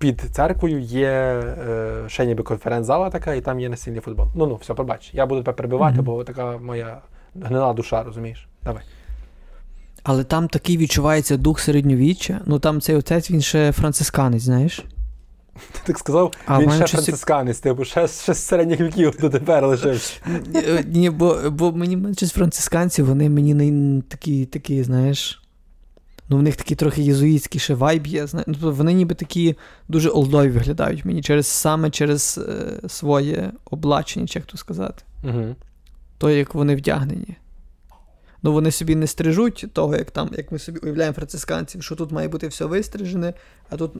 під церквою є е, ще ніби конференц-зала така, і там є настільний футбол. Ну ну, все, пробач. Я буду тебе перебивати, Мгм. бо така моя гнила душа, розумієш? Давай. Але там такий відчувається дух середньовіччя. Ну там цей отець, він ще францисканець, знаєш? Ти так сказав, А він ще францисканець, типу, ще, ще з середніх віків дотепер лишився. Е, Ні, бо, бо мені менше францисканці, вони мені не такі, такі, знаєш. Ну, в них такий трохи єзуїтський ще вайб є. зна- Ну, тобто вони ніби такі дуже олдові виглядають мені через саме через е, своє облачення, чи як то сказати. Угу. То, як вони вдягнені. Ну, вони собі не стрижуть того, як там, як ми собі уявляємо францисканців, що тут має бути все вистрижене, а тут,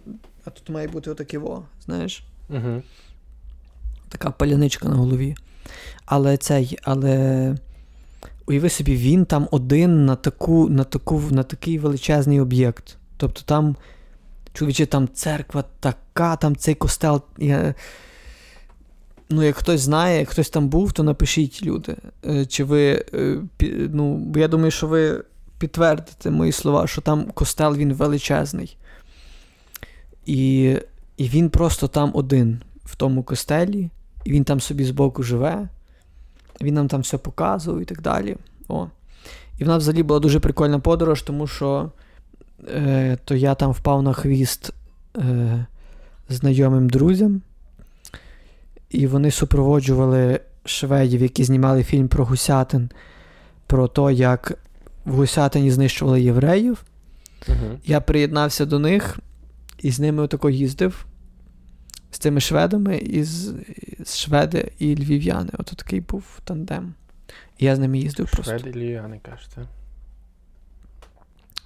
а тут має бути отаке во, знаєш? Угу. така паляничка на голові. Але цей, але уяви собі, він там один на таку, на таку, на такий величезний об'єкт. Тобто там, чоловіче, там церква така, там цей костел. Я... Ну, як хтось знає, як хтось там був, то напишіть, люди. Е, Чи ви. е, Ну, я думаю, що ви підтвердите мої слова, що там костел він величезний. І, і він просто там один в тому костелі, і він там собі збоку живе, він нам там все показував і так далі. О. І в нас взагалі була дуже прикольна подорож, тому що е, то я там впав на хвіст е, знайомим друзям, і вони супроводжували шведів, які знімали фільм про гусятин, про те, як в гусятині знищували євреїв. Угу. Я приєднався до них і з ними отако їздив. З цими шведами, і з, з шведи і львів'яни. Ото такий був тандем. І я з ними їздив просто. Шведи Ліяни, кажете.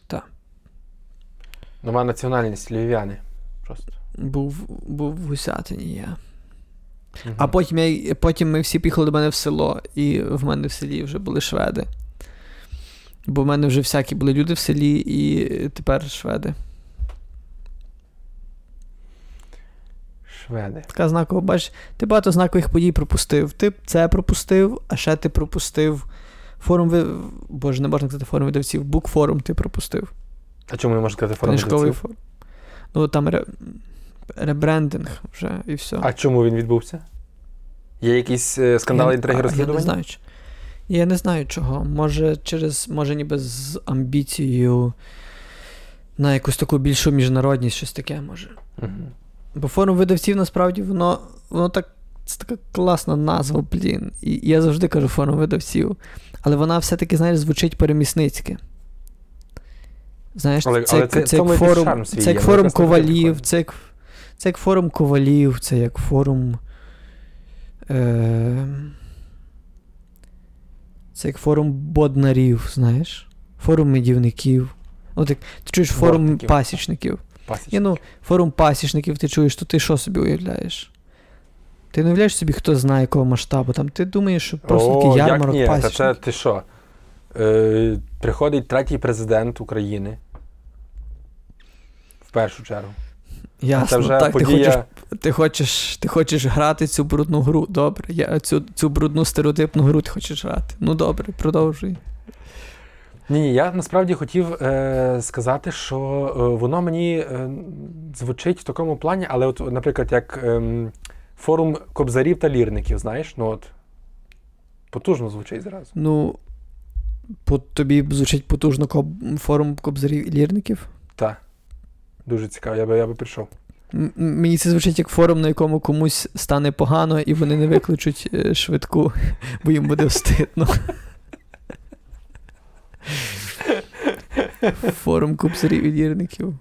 Так. Нова національність львів'яни. Просто. Був, був в Гусятині я. Мгм. А потім, я, потім ми всі поїхали до мене в село, і в мене в селі вже були шведи. Бо в мене вже всякі були люди в селі, і тепер шведи. Шведи. Така знакова, бачиш, ти багато знакових подій пропустив. Ти це пропустив, а ще ти пропустив форум ви... Боже, не можна казати форум видавців, букфорум ти пропустив. А чому не можна сказати форму? Книжковий форум. Ну там ре... ребрендинг вже і все. А чому він відбувся? Є якісь е, скандали, Я- інтриги, а, Я не розслідування? знаю. Я не знаю чого. Може, через, може, ніби з амбіцією на якусь таку більшу міжнародність, щось таке може. Мгм. Бо форум видавців насправді воно, воно так. Це така класна назва, блін. І я завжди кажу форум видавців. Але вона все-таки, знаєш, звучить перемісницьки. Знаєш, Але- це, але це- це, як форум, свій це як форум ковалів, це як, це як форум ковалів, це як форум. Е, це як форум боднарів, знаєш? Форум медівників. От як ти чуєш форум Бортників. пасічників. Ні, ну, форум пасічників ти чуєш, то ти що собі уявляєш? Ти не уявляєш собі, хто знає якого масштабу. Там ти думаєш, що просто О, такий як ярмарок ні? Та це ти що? Е, приходить третій президент України. В першу чергу. Ясно, це вже так, ти хочеш, ти, хочеш, ти хочеш грати цю брудну гру. Добре. Я, цю, цю брудну стереотипну гру ти хочеш грати. Ну добре, продовжуй. Ні, ні, я насправді хотів е, сказати, що е, воно мені е, звучить в такому плані, але, от, наприклад, як ем, форум кобзарів та лірників, знаєш, ну от потужно звучить зразу. Ну, по, тобі звучить потужно коб, форум кобзарів і лірників. Так. Дуже цікаво, я би, я би прийшов. М- Мені це звучить як форум, на якому комусь стане погано, і вони не викличуть е, швидку, бо їм буде встидно. Форум кубсарів і лірників.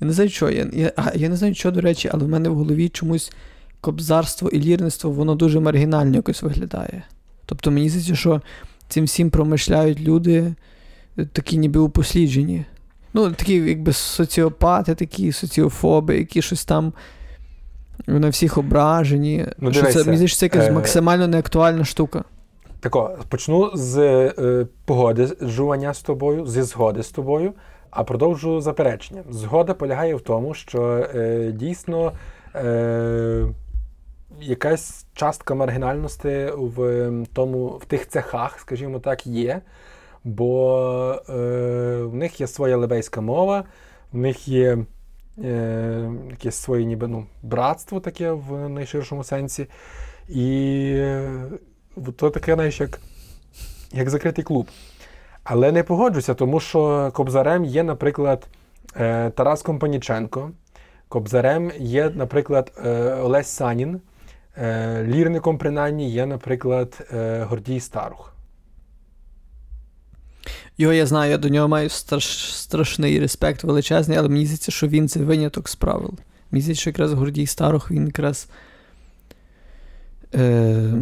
Я не знаю, що. Я, я, а, я не знаю, що, до речі, але в мене в голові чомусь кобзарство і лірництво, воно дуже маргінально якось виглядає. Тобто мені здається, що цим всім промишляють люди, е, такі ніби упосліджені. Ну, такі, якби соціопати, такі соціофоби, які щось там на всіх ображені. Ну, що це, мені здається, це якась е, максимально неактуальна штука. Тако, почну з е, погоди жування з тобою, зі згоди з тобою, а продовжу заперечення. Згода полягає в тому, що е, дійсно е, якась частка маргінальності в тому, в тих цехах, скажімо так, є. Бо е, в них є своя лебейська мова, в них є е, якесь своє ніби ну, братство таке в найширшому сенсі. І то таке, знаєш, як, як закритий клуб. Але не погоджуся, тому що кобзарем є, наприклад, е, Тарас Компаніченко, кобзарем є, наприклад, е, Олесь Санін, е, лірником, принаймні, є, наприклад, Гордій Старух. Його я знаю, я до нього маю страш, страшний респект величезний, але мені здається, що він це виняток з правил. Мені здається, що якраз Гордій Старох він якраз. Е,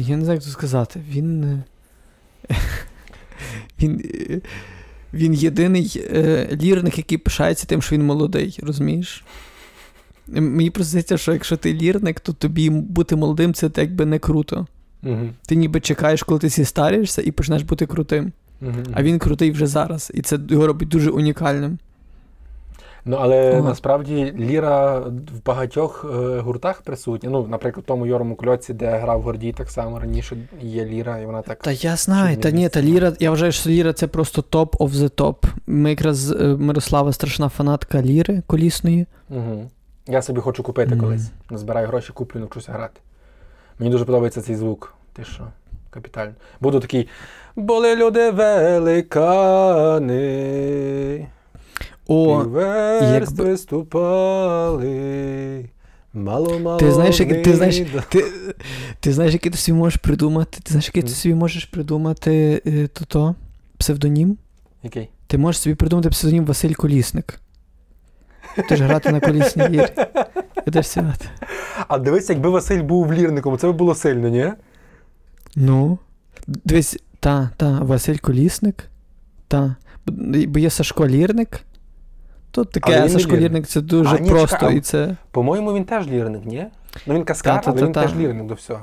я не знаю, як це сказати. Він. е, Він, е, він єдиний е, лірник, який пишається тим, що він молодий, розумієш? Мені просто здається, що якщо ти лірник, то тобі бути молодим це якби не круто. Угу. Ти ніби чекаєш, коли ти зістарішся і почнеш бути крутим. Угу. А він крутий вже зараз. І це його робить дуже унікальним. Ну, але Ага. насправді Ліра в багатьох е, гуртах присутня. Ну, наприклад, в тому Йорому Кльоці, де грав Гордій, так само раніше є Ліра, і вона так. Та я знаю, та ні? та Ліра, я вважаю, що Ліра це просто топ of the top. Ми якраз е, Мирослава страшна фанатка Ліри колісної. Угу. Я собі хочу купити Мгм. колись. Назбираю гроші, куплю, навчуся грати. Мені дуже подобається цей звук. Ти що? Капітально. Буду такий. Були люди великани. О, верст якби- виступали. Мало мало. Ти знаєш, як- ти знаєш, ти, ти знаєш, який ти собі можеш придумати? Ти знаєш, який ти собі можеш придумати е, то-то? Псевдонім? Який? Ти можеш собі придумати псевдонім Василь Колісник. Ти ж грати на колісній лірі. Ідеш сідати. А дивись, якби Василь був лірником, це б було сильно, ні? Ну. Дивись, та, та, Василь Колісник. Та. Бо є Сашко Лірник. Тут таке, не Сашко лірник. Це дуже А, ні, просто. чекай, і це. По-моєму, він теж лірник, ні? Ну він каскар, Та-та-та-та. але він теж лірник до всього.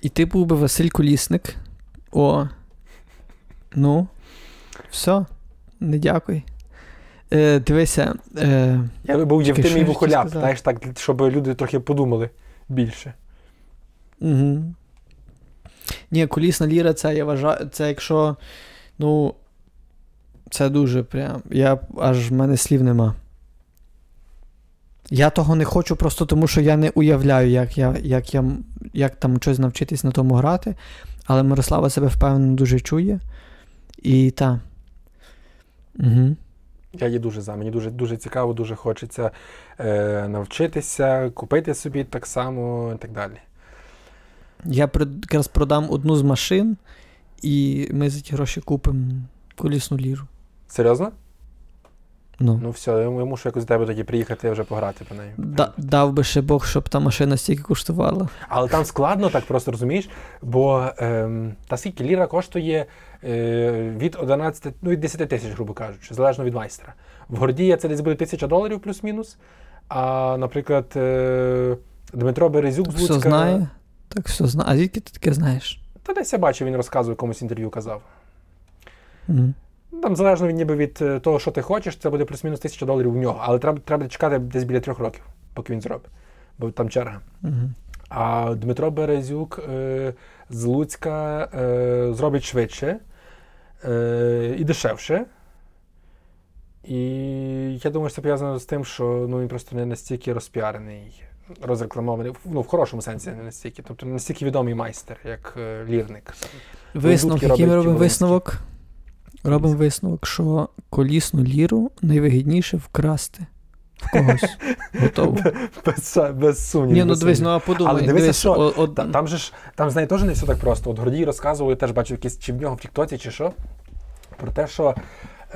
І ти був би Василь Колісник. О. Ну. Все. Не дякуй. Е, дивися. Е, Я би був Євтимій Вухоляп, знаєш, так, щоб люди трохи подумали більше. Угу. Ні, колісна ліра, це я вважаю, це якщо. Ну. Це дуже прям. Я аж в мене слів нема. Я того не хочу просто тому, що я не уявляю, як, я, як, я, як там щось навчитись на тому грати. Але Мирослава себе впевнено дуже чує. І та. Угу. Я є дуже за. Мені дуже, дуже цікаво, дуже хочеться е, навчитися, купити собі так само і так далі. Я якраз продам одну з машин, і ми за ті гроші купимо колісну ліру. Серйозно? Ну. Ну все, я, я мушу якось до тебе тоді приїхати вже пограти по неї. Да, дав би ще Бог, щоб та машина стільки коштувала. Але там складно, так просто розумієш, бо ем, та скільки ліра коштує е, від 11, ну від 10 тисяч, грубо кажучи, залежно від майстра. В Гордія це десь буде тисяча доларів плюс-мінус. А, наприклад, е, Дмитро Березюк з Все Луцька. знає. Так все знає. А звідки ти таке знаєш? Та десь я бачив, він розказував, комусь інтерв'ю казав. Мгм. Там залежно від, ніби від е, того, що ти хочеш, це буде плюс-мінус тисяча доларів в нього. Але треба, треба чекати десь біля трьох років, поки він зробить. Бо там черга. Мгм. А Дмитро Березюк е, з Луцька е, зробить швидше е, і дешевше. І я думаю, що це пов'язано з тим, що ну, він просто не настільки розпіарений, розрекламований, ну, в хорошому сенсі не настільки. Тобто не настільки відомий майстер, як е, лірник. Висновок, який ми робимо висновок? Робимо висновок, що колісну ліру найвигідніше вкрасти в когось. Готово. Без, без сумнівів. Ні, ну дивись, ну а подумай. Але дивися, дивись, що о- о- Та, там же ж, там з нею теж не все так просто. От Гордій розказував, я теж бачив якісь чи в нього в Тіктоці, чи що, про те, що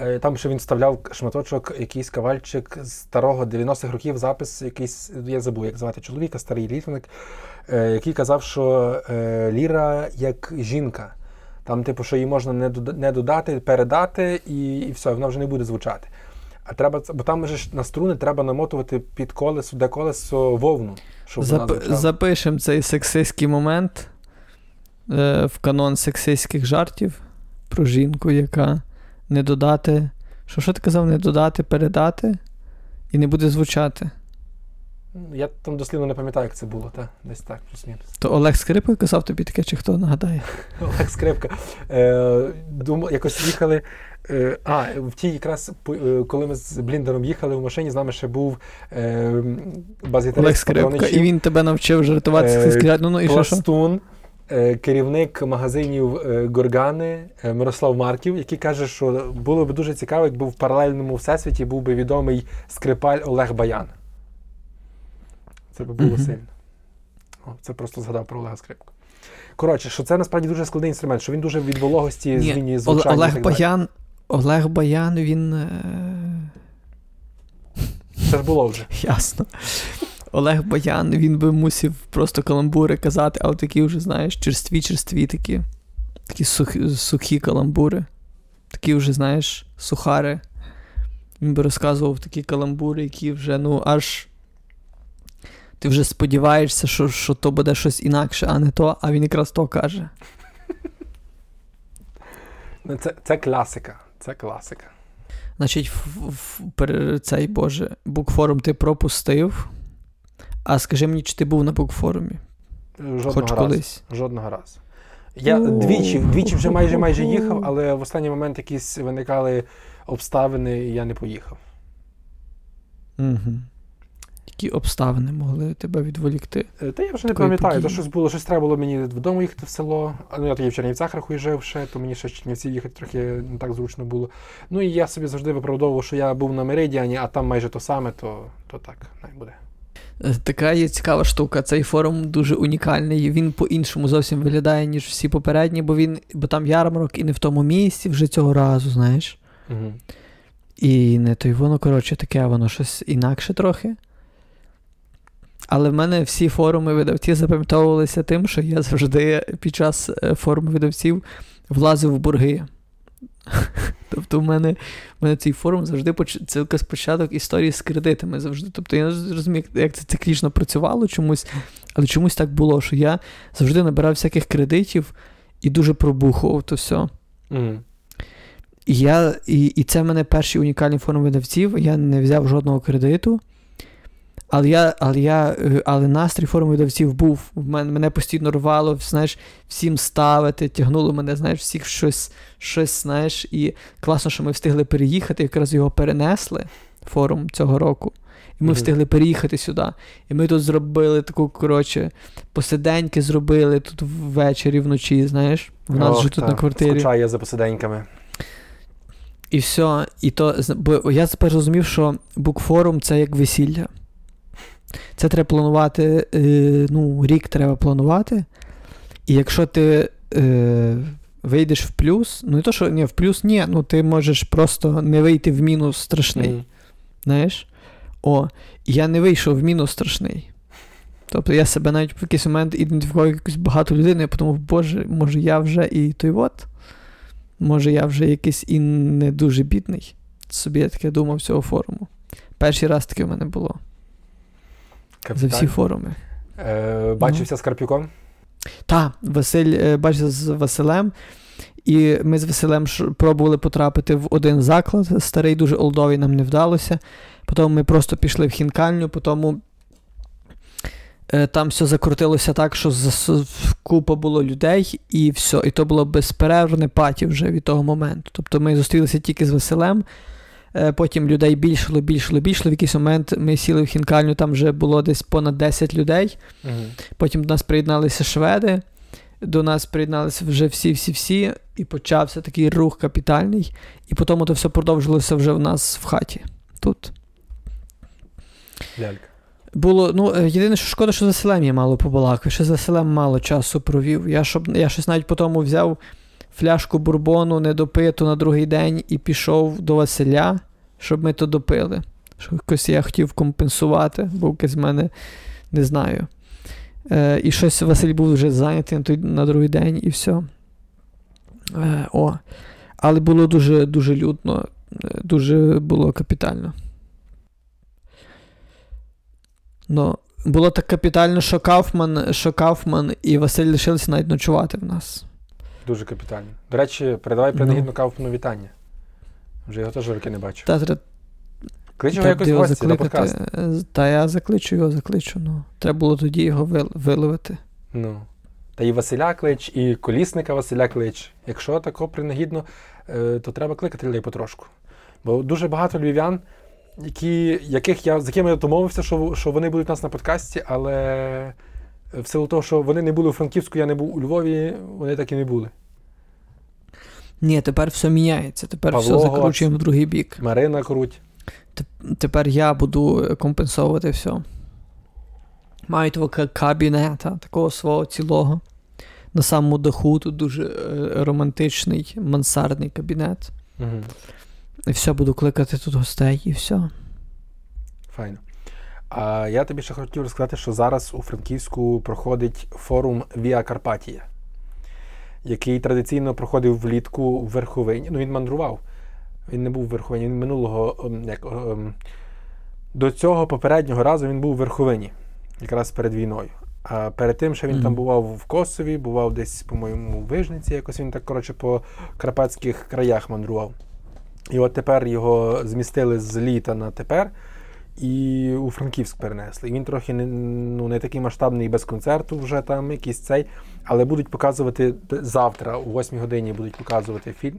Е, Там ще він вставляв шматочок, якийсь кавальчик з старого 90-х років, запис якийсь, я забув, як звати чоловіка, старий літвник, е, який казав, що е, ліра як жінка. Там, типу, що її можна не дода- не додати, передати, і, і все, вона вже не буде звучати. А треба, бо там же ж на струни треба намотувати під колесо, де колесо вовну, щоб Зап... звучала. Запишемо цей сексистський момент е, в канон сексистських жартів про жінку, яка не додати. Що, що ти казав? Не додати, передати і не буде звучати. Я там дослівно не пам'ятаю, як це було, та? десь так, плюс-мінус. То Олег Скрипко казав тобі таке, чи хто нагадає? Олег Скрипка. Е, думав, якось їхали. Е, а, в тій якраз, е, коли ми з Бліндером їхали в машині, з нами ще був е, бас-гітарист Олег Скрипка, і він тебе навчив жартувати Е, сексистські. Ну, ну і що, що? Пластун, е, керівник магазинів е, Горгани Мирослав Марків, який каже, що було б дуже цікаво, якби в паралельному всесвіті був би відомий скрипаль Олег Баян. Це би було сильно. О, це просто згадав про Олега Скрипку. Коротше, що це насправді дуже складний інструмент, що він дуже від вологості змінює звучання. Олег так. Баян. Олег Баян, він. Е... Це ж було вже. Ясно. Олег Баян, він би мусив просто каламбури казати, але такі вже, знаєш, черстві, черстві такі. Такі сухі, сухі каламбури. Такі вже, знаєш, сухари. Він би розказував такі каламбури, які вже, ну, аж. Ти вже сподіваєшся, що, що то буде щось інакше, а не то, а він якраз то каже. Ну, Це, це класика. Це класика. Значить, в, в, пер- цей Боже, букфорум ти пропустив. А скажи мені, чи ти був на букфорумі? Жодного Хоч разу. колись. Жодного разу. Я двічі, двічі вже майже майже їхав, але в останній момент якісь виникали обставини, і я не поїхав. Угу. Які обставини могли тебе відволікти? Е, Та я вже не пам'ятаю, то щось було, щось треба було мені додому їхати в село. Ну, я тоді в Чернівцях рахую жив ще, то мені ще в Чернівці їхати трохи не так зручно було. Ну і я собі завжди виправдовував, що я був на Меридіані, а там майже то саме, то, то так, най буде. Е, Така є цікава штука. Цей форум дуже унікальний. Він по-іншому зовсім виглядає, ніж всі попередні, бо він, бо там ярмарок і не в тому місці вже цього разу, знаєш. Угу. І не то й воно, коротше, таке, воно щось інакше трохи. Але в мене всі форуми видавців запам'ятовувалися тим, що я завжди під час е, форуму видавців влазив в борги. Тобто, в мене, в мене цей форум завжди поч... це якийсь початок історії з кредитами завжди. Тобто я не розумію, як це циклічно працювало чомусь, але чомусь так було, що я завжди набирав всяких кредитів і дуже пробухував то все. Угу. І, я, і, і це в мене перший унікальний форум видавців. Я не взяв жодного кредиту. Але я, але я, е, але настрій форуму видавців був. Мене, мене постійно рвало, знаєш, всім ставити, тягнуло мене, знаєш, всіх щось, щось, знаєш, і класно, що ми встигли переїхати, якраз його перенесли, форум цього року. І ми Мгм. встигли переїхати сюди. І ми тут зробили таку, коротше, посиденьки зробили тут ввечері, вночі, знаєш. В нас Ох, же тут та, на квартирі. Скучаю я за посиденьками. І все. І то, бо я тепер зрозумів, що букфорум це як весілля. Це треба планувати, е, ну, рік треба планувати. І якщо ти е, вийдеш в плюс, ну не то, що ні, в плюс ні, ну ти можеш просто не вийти в мінус страшний. Мгм. Знаєш? О, я не вийшов в мінус страшний. Тобто я себе навіть в якийсь момент ідентифікував якусь багату людину, я подумав, боже, може я вже і той от. Може, я вже якийсь і не дуже бідний. Собі я таке думав цього форуму. Перший раз таке в мене було за всі форуми. Е, бачився з Карпюком? Та, Василь е, бачив з Василем, і ми з Василем пробували потрапити в один заклад, старий, дуже олдовий, нам не вдалося. Потім ми просто пішли в хінкальню, потім е, там все закрутилося так, що купа було людей, і все. І то було безперервне паті вже від того моменту. Тобто ми зустрілися тільки з Василем. Е, Потім людей більшало, більшало, більшало. В якийсь момент ми сіли в хінкальню, там вже було десь понад 10 людей. Угу. Потім до нас приєдналися шведи, до нас приєдналися вже всі-всі-всі, і почався такий рух капітальний. І потім це все продовжилося вже в нас в хаті. Тут. Лялька. Було, ну, е, єдине, що шкода, що за селем я мало побалакав, що за селем мало часу провів. Я, щоб, я щось навіть по тому взяв фляжку бурбону недопиту на другий день і пішов до Василя, щоб ми то допили. Що якось я хотів компенсувати, бо якось в мене не знаю. Е, і щось Василь був вже зайнятий на, той, на другий день, і все. Е, о. Але було дуже дуже людно, е, дуже було капітально. Ну, було так капітально, що Кауфман, що Кауфман і Василь лишилися навіть ночувати в нас. Дуже капітально. До речі, передавай Ну. принагідно Кауфману вітання. Вже його теж роки не бачу. Та, треба Клич його якось його гості на подкаст. Е, Та я закличу його, закличу. Ну. Треба було тоді його вил- виловити. Ну. Та і Василя клич, і колісника Василя клич. Якщо тако принагідно, е, то треба кликати людей потрошку. Бо дуже багато львів'ян, які, яких я, з якими я домовився, що, що вони будуть у нас на подкасті, але в силу того, що вони не були у Франківську, я не був у Львові, вони так і не були. Ні, тепер все міняється. Тепер Павло все закручуємо в другий бік. Марина Круть. Тепер я буду компенсовувати все. Маю того кабінета, такого свого цілого. На самому даху тут дуже е, романтичний мансардний кабінет. Угу. І все, буду кликати тут гостей, і все. Файно. А я тобі ще хотів розказати, що зараз у Франківську проходить форум Віа Карпатія, який традиційно проходив влітку в Верховині. Ну, він мандрував. Він не був в Верховині, він минулого ем, як, ем, до цього попереднього разу він був в Верховині, якраз перед війною. А перед тим, що він Мгм. там бував в Косові, бував десь, по-моєму, в Вижниці, якось він так, коротше, по карпатських краях мандрував. І от тепер його змістили з літа на тепер і у Франківськ перенесли. Він трохи не, ну, не такий масштабний без концерту, вже там якийсь цей, але будуть показувати завтра, о 8 годині будуть показувати фільм.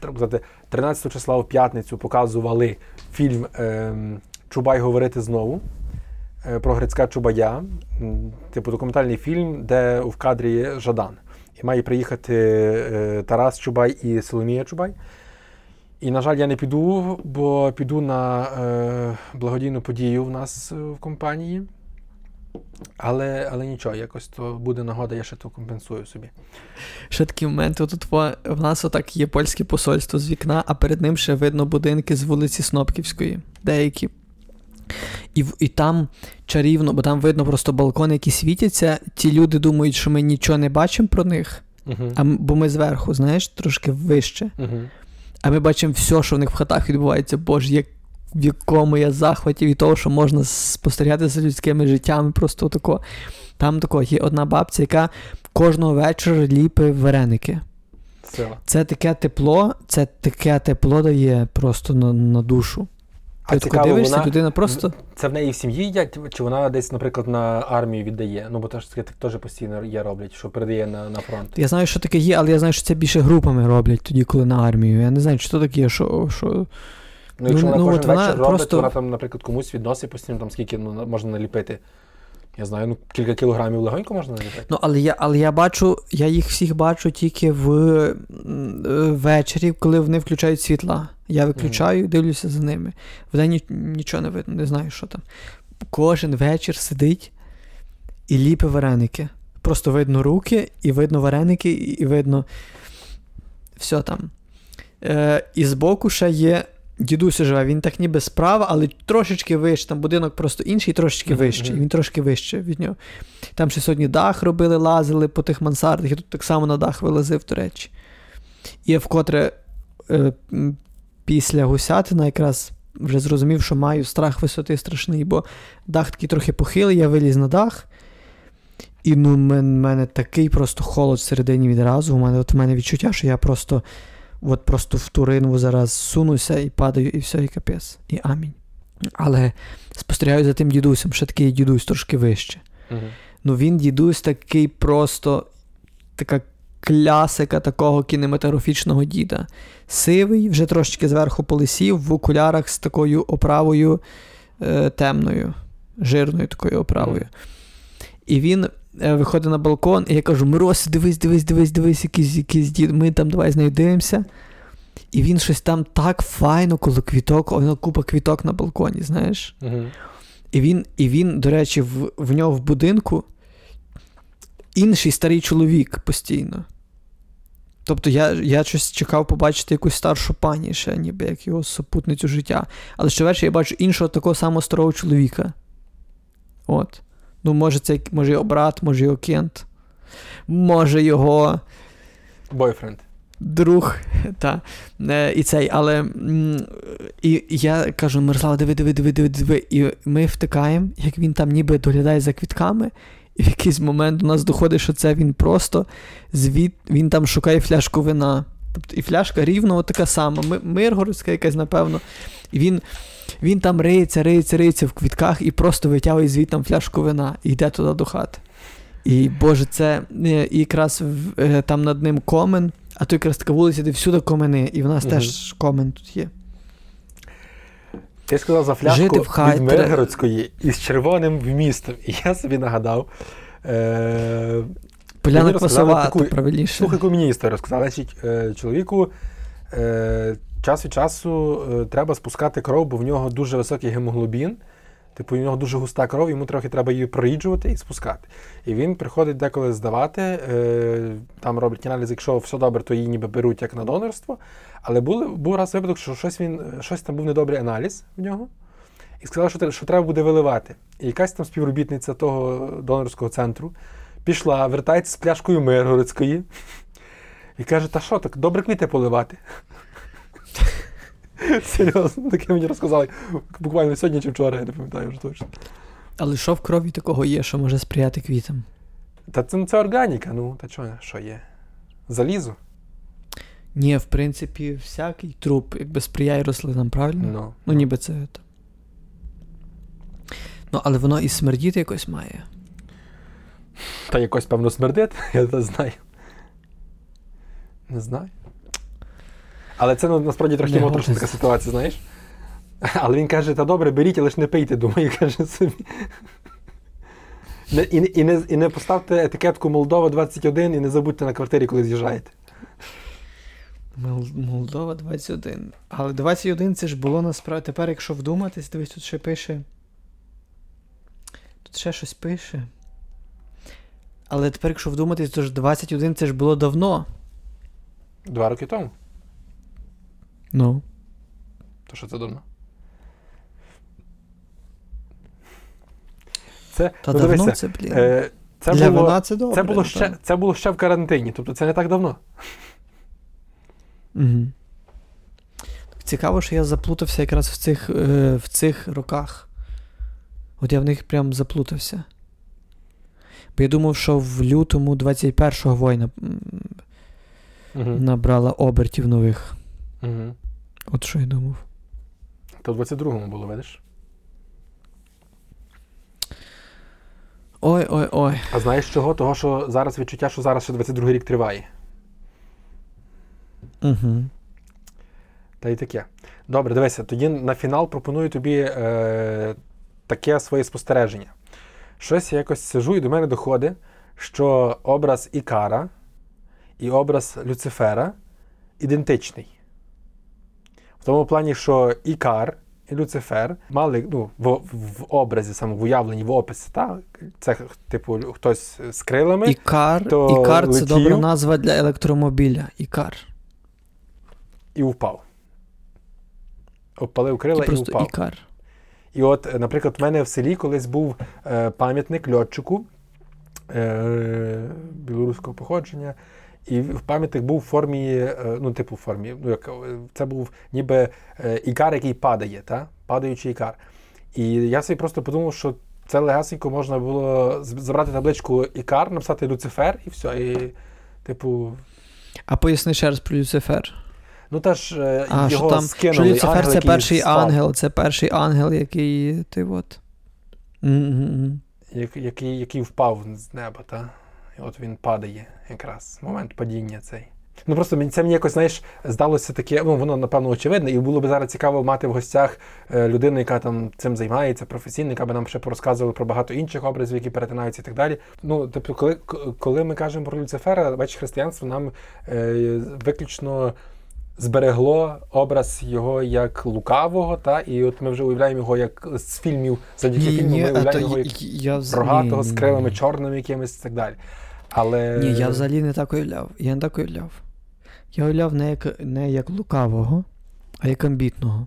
Треба сказати, 13 числа в п'ятницю показували фільм ем, Чубай говорити знову. е, Про Грицька Чубая, типу документальний фільм, де в кадрі є Жадан. І має приїхати е, Тарас Чубай і Соломія Чубай. І, на жаль, я не піду, бо піду на е, благодійну подію в нас е, в компанії. Але, але нічого, якось то буде нагода, я ще то компенсую собі. Ще такий момент, тут в нас отак є польське посольство з вікна, а перед ним ще видно будинки з вулиці Снопківської, деякі. І, і там чарівно, бо там видно просто балкони, які світяться. Ті люди думають, що ми нічого не бачимо про них, Угу. а бо ми зверху, знаєш, трошки вище. Угу. А ми бачимо все, що в них в хатах відбувається. Боже, як, в якому я захваті від того, що можна спостерігати за людськими життями. Просто тако. Там тако є одна бабця, яка кожного вечора ліпить вареники. Це таке тепло, це таке тепло дає просто на, на душу. А Ти тако цікаво, дивишся, вона- людина просто. Це в неї в сім'ї їдять, чи вона десь, наприклад, на армію віддає? Ну, бо теж таке теж постійно є роблять, що передає на, на фронт. Я знаю, що таке є, але я знаю, що це більше групами роблять тоді, коли на армію. Я не знаю, що таке, є, що. що... Ну, якщо Ну, вона ну, кожен вечір робить, просто- то вона там, наприклад, комусь відносить постійно, там скільки ну, можна наліпити. Я знаю, ну кілька кілограмів легонько можна наліпити. Ну, але я, але я бачу, я їх всіх бачу тільки в м, е, ввечері, коли вони включають світла. Я виключаю, дивлюся за ними. Вдень ні- нічого не видно, не знаю, що там. Кожен вечір сидить і ліпить вареники. Просто видно руки, і видно вареники, і видно все там. Е, і збоку ще є. Дідусь живе, він так ніби справа, але трошечки вище. Там будинок просто інший, трошечки вищий. Він трошки вище від нього. Там ще сьогодні дах робили, лазили по тих мансардах, я тут так само на дах вилазив, до речі. І я вкотре е, після гусятина якраз вже зрозумів, що маю страх висоти страшний, бо дах такий трохи похилий, я виліз на дах. І ну, в мен- мене такий просто холод всередині відразу. У мене, от в мене відчуття, що я просто, от просто в ту ринву зараз сунуся і падаю, і все, і капець. І амінь. Але спостерігаю за тим дідусем, ще такий дідусь трошки вище. Угу. Ну він дідусь такий просто така клясика такого кінематографічного діда. Сивий, вже трошечки зверху полисів, в окулярах з такою оправою е, темною, жирною такою оправою. І він виходить на балкон, і я кажу: Мирось, дивись, дивись, дивись, дивись, якийсь, якийсь дід. Ми там давай з нею дивимося. І він щось там так файно, коло квіток, воно купа квіток на балконі, знаєш. Угу. І він, і він, до речі, в, в нього в будинку інший старий чоловік постійно. Тобто я, я щось чекав побачити якусь старшу пані ще, ніби як його супутницю життя. Але ще ввечері я бачу іншого такого самого старого чоловіка. От. Ну, може, це може його брат, може його кент, може його Бойфренд. друг. Та, е, і цей, але м, і, я кажу, Мирослава, диви, диви, диви, диви, диви. І ми втикаємо, як він там ніби доглядає за квітками, і в якийсь момент у нас доходить, що це він просто звід, він там шукає фляжку вина. Тобто і фляжка рівно така сама, Миргородська якась, напевно. І він, він там риється, риється, риється в квітках і просто витягує звідти фляжку вина і йде туди до хати. І Боже, це е, і якраз в- е, там над ним комен, а то якраз така вулиця, де всюди комени, і в нас Мгм. теж комен тут є. Ти сказав за фляжку Жити в від. Миргородської із червоним вмістом. І я собі нагадав. Е- Поляна Мені таку- правильніше. Слухай, яку мені історію розказали. Значить, е, чоловіку е, час від часу е, треба спускати кров, бо в нього дуже високий гемоглобін. Типу, у нього дуже густа кров, йому трохи треба її проріджувати і спускати. І він приходить деколи здавати, е, там роблять аналіз, якщо все добре, то її ніби беруть як на донорство. Але були, був раз випадок, що щось, він, щось там був недобрий аналіз в нього. І сказали, що, що треба буде виливати. І якась там співробітниця того донорського центру пішла, вертається з пляшкою Миргородської і каже: Та що так, добре квіти поливати. Серйозно, таке мені розказали буквально сьогодні чи вчора, я не пам'ятаю вже точно. Але що в крові такого є, що може сприяти квітам? Та це, ну, це органіка, ну, та що, що є? Залізо. Ні, в принципі, всякий труп якби сприяє рослинам, правильно? Ну, Ну, ніби це. Ну, але воно і смердіти якось має. Та якось, певно, смердить, я не знаю. Не знаю. Але це ну, насправді трохи моторошна така ситуація, знаєш. Але він каже: та добре, беріть, але ж не пийте, думаю, каже собі. Не, і, і, не, і не поставте етикетку Молдова 21 і не забудьте на квартирі, коли з'їжджаєте. Молдова 21. Але 21 це ж було насправді. Тепер, якщо вдуматись, дивись, тут ще пише. Тут ще щось пише. Але тепер, якщо вдуматись, то ж 21 це ж було давно. Два роки тому. Ну. То що це давно? Це, Та ну, давно дивися, це, блін. е, це Для було, вина це добре. це, було ще, так. це було ще в карантині, тобто це не так давно. Угу. Цікаво, що я заплутався якраз в цих, е, в цих роках. От я в них прям заплутався. Бо я думав, що в лютому 21-го війна м, Угу. набрала обертів нових. Угу. От що я думав. То в 22-му було, видиш? Ой, ой, ой. А знаєш чого? Того, що зараз відчуття, що зараз ще 22-й рік триває. Угу. Та й таке. Добре, дивися, тоді на фінал пропоную тобі е, таке своє спостереження. Щось я якось сижу і до мене доходить, що образ Ікара і образ Люцифера ідентичний. В тому плані, що Ікар і Люцифер мали ну, в, в образі, саме в уявленні, в описі, та? це типу хтось з крилами. Ікар, то Ікар це добра назва для електромобіля. Ікар. і впав. Обпалив крила І і, впав. Ікар. І от, е, наприклад, в мене в селі колись був е, пам'ятник льотчику е, білоруського походження. І в пам'ятник був в формі, ну, типу, в формі, ну, як, це був ніби ікар, який падає, та? падаючий ікар. І я собі просто подумав, що це легасенько можна було забрати табличку ікар, написати Люцифер і все. І, типу, А поясни ще раз про Люцифер. Ну теж е, А, його що там, скинули. що Люцифер ангел, це перший впав. ангел, це перший ангел, який ти от. Як- який, який впав з неба, та? І от він падає якраз момент падіння цей. Ну просто мені це мені якось, знаєш, здалося таке, ну воно напевно очевидне, і було б зараз цікаво мати в гостях е, людину, яка там цим займається, професійно, яка би нам ще порозказувала про багато інших образів, які перетинаються і так далі. Ну, тобто, коли, коли ми кажемо про Люцифера, бачиш, християнство нам е, виключно зберегло образ його як лукавого, та, і от ми вже уявляємо його як з фільмів, завдяки Ні, фільму, ні, ми уявляємо то його як я рогатого ні, з ні, крилами чорними якимись і так далі. Але Ні, я взагалі не так уявляв. Я не так уявляв. Я уявляв не як, не як лукавого, а як амбітного.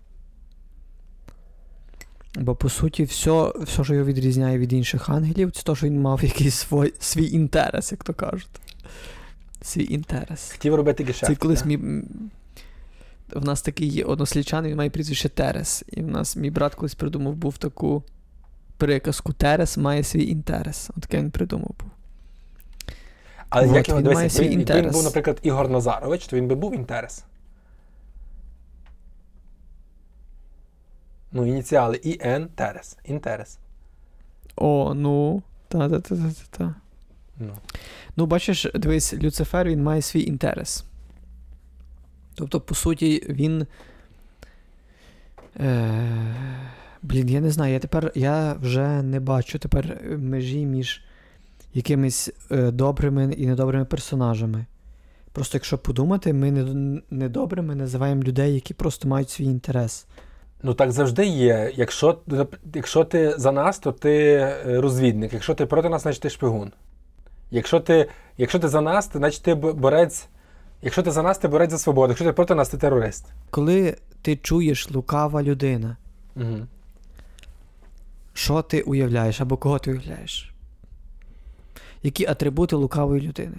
Бо по суті, все, все, що його відрізняє від інших ангелів, це те, що він мав якийсь свій, свій інтерес, як то кажуть. Свій інтерес. Хотів робити гешефт. Це колись мій. В нас такий є однослідчан, він має прізвище Терес. І в нас мій брат колись придумав був таку приказку: Терес має свій інтерес. От таке він придумав був. Але От, як його він має свій якби він був, наприклад, Ігор Назарович, то він би був інтерес. Ну, ініціали ІН Терес. Інтерес. О, ну. Та-та-та-та-та. Ну. Ну, бачиш, дивись, Люцифер він має свій інтерес. Тобто, по суті, він. Е, блін, я не знаю, я тепер я вже не бачу тепер межі між якимись е, добрими і недобрими персонажами. Просто якщо подумати, ми не- недобрими називаємо людей, які просто мають свій інтерес. Ну так завжди є. Якщо, якщо ти за нас, то ти е, розвідник. Якщо ти проти нас, значить ти шпигун. Якщо ти, якщо ти за нас, то значить ти борець. Якщо ти за нас, ти борець за свободу. Якщо ти проти нас, ти терорист. Коли ти чуєш лукава людина, Угу. що ти уявляєш або кого ти уявляєш? Які атрибути лукавої людини?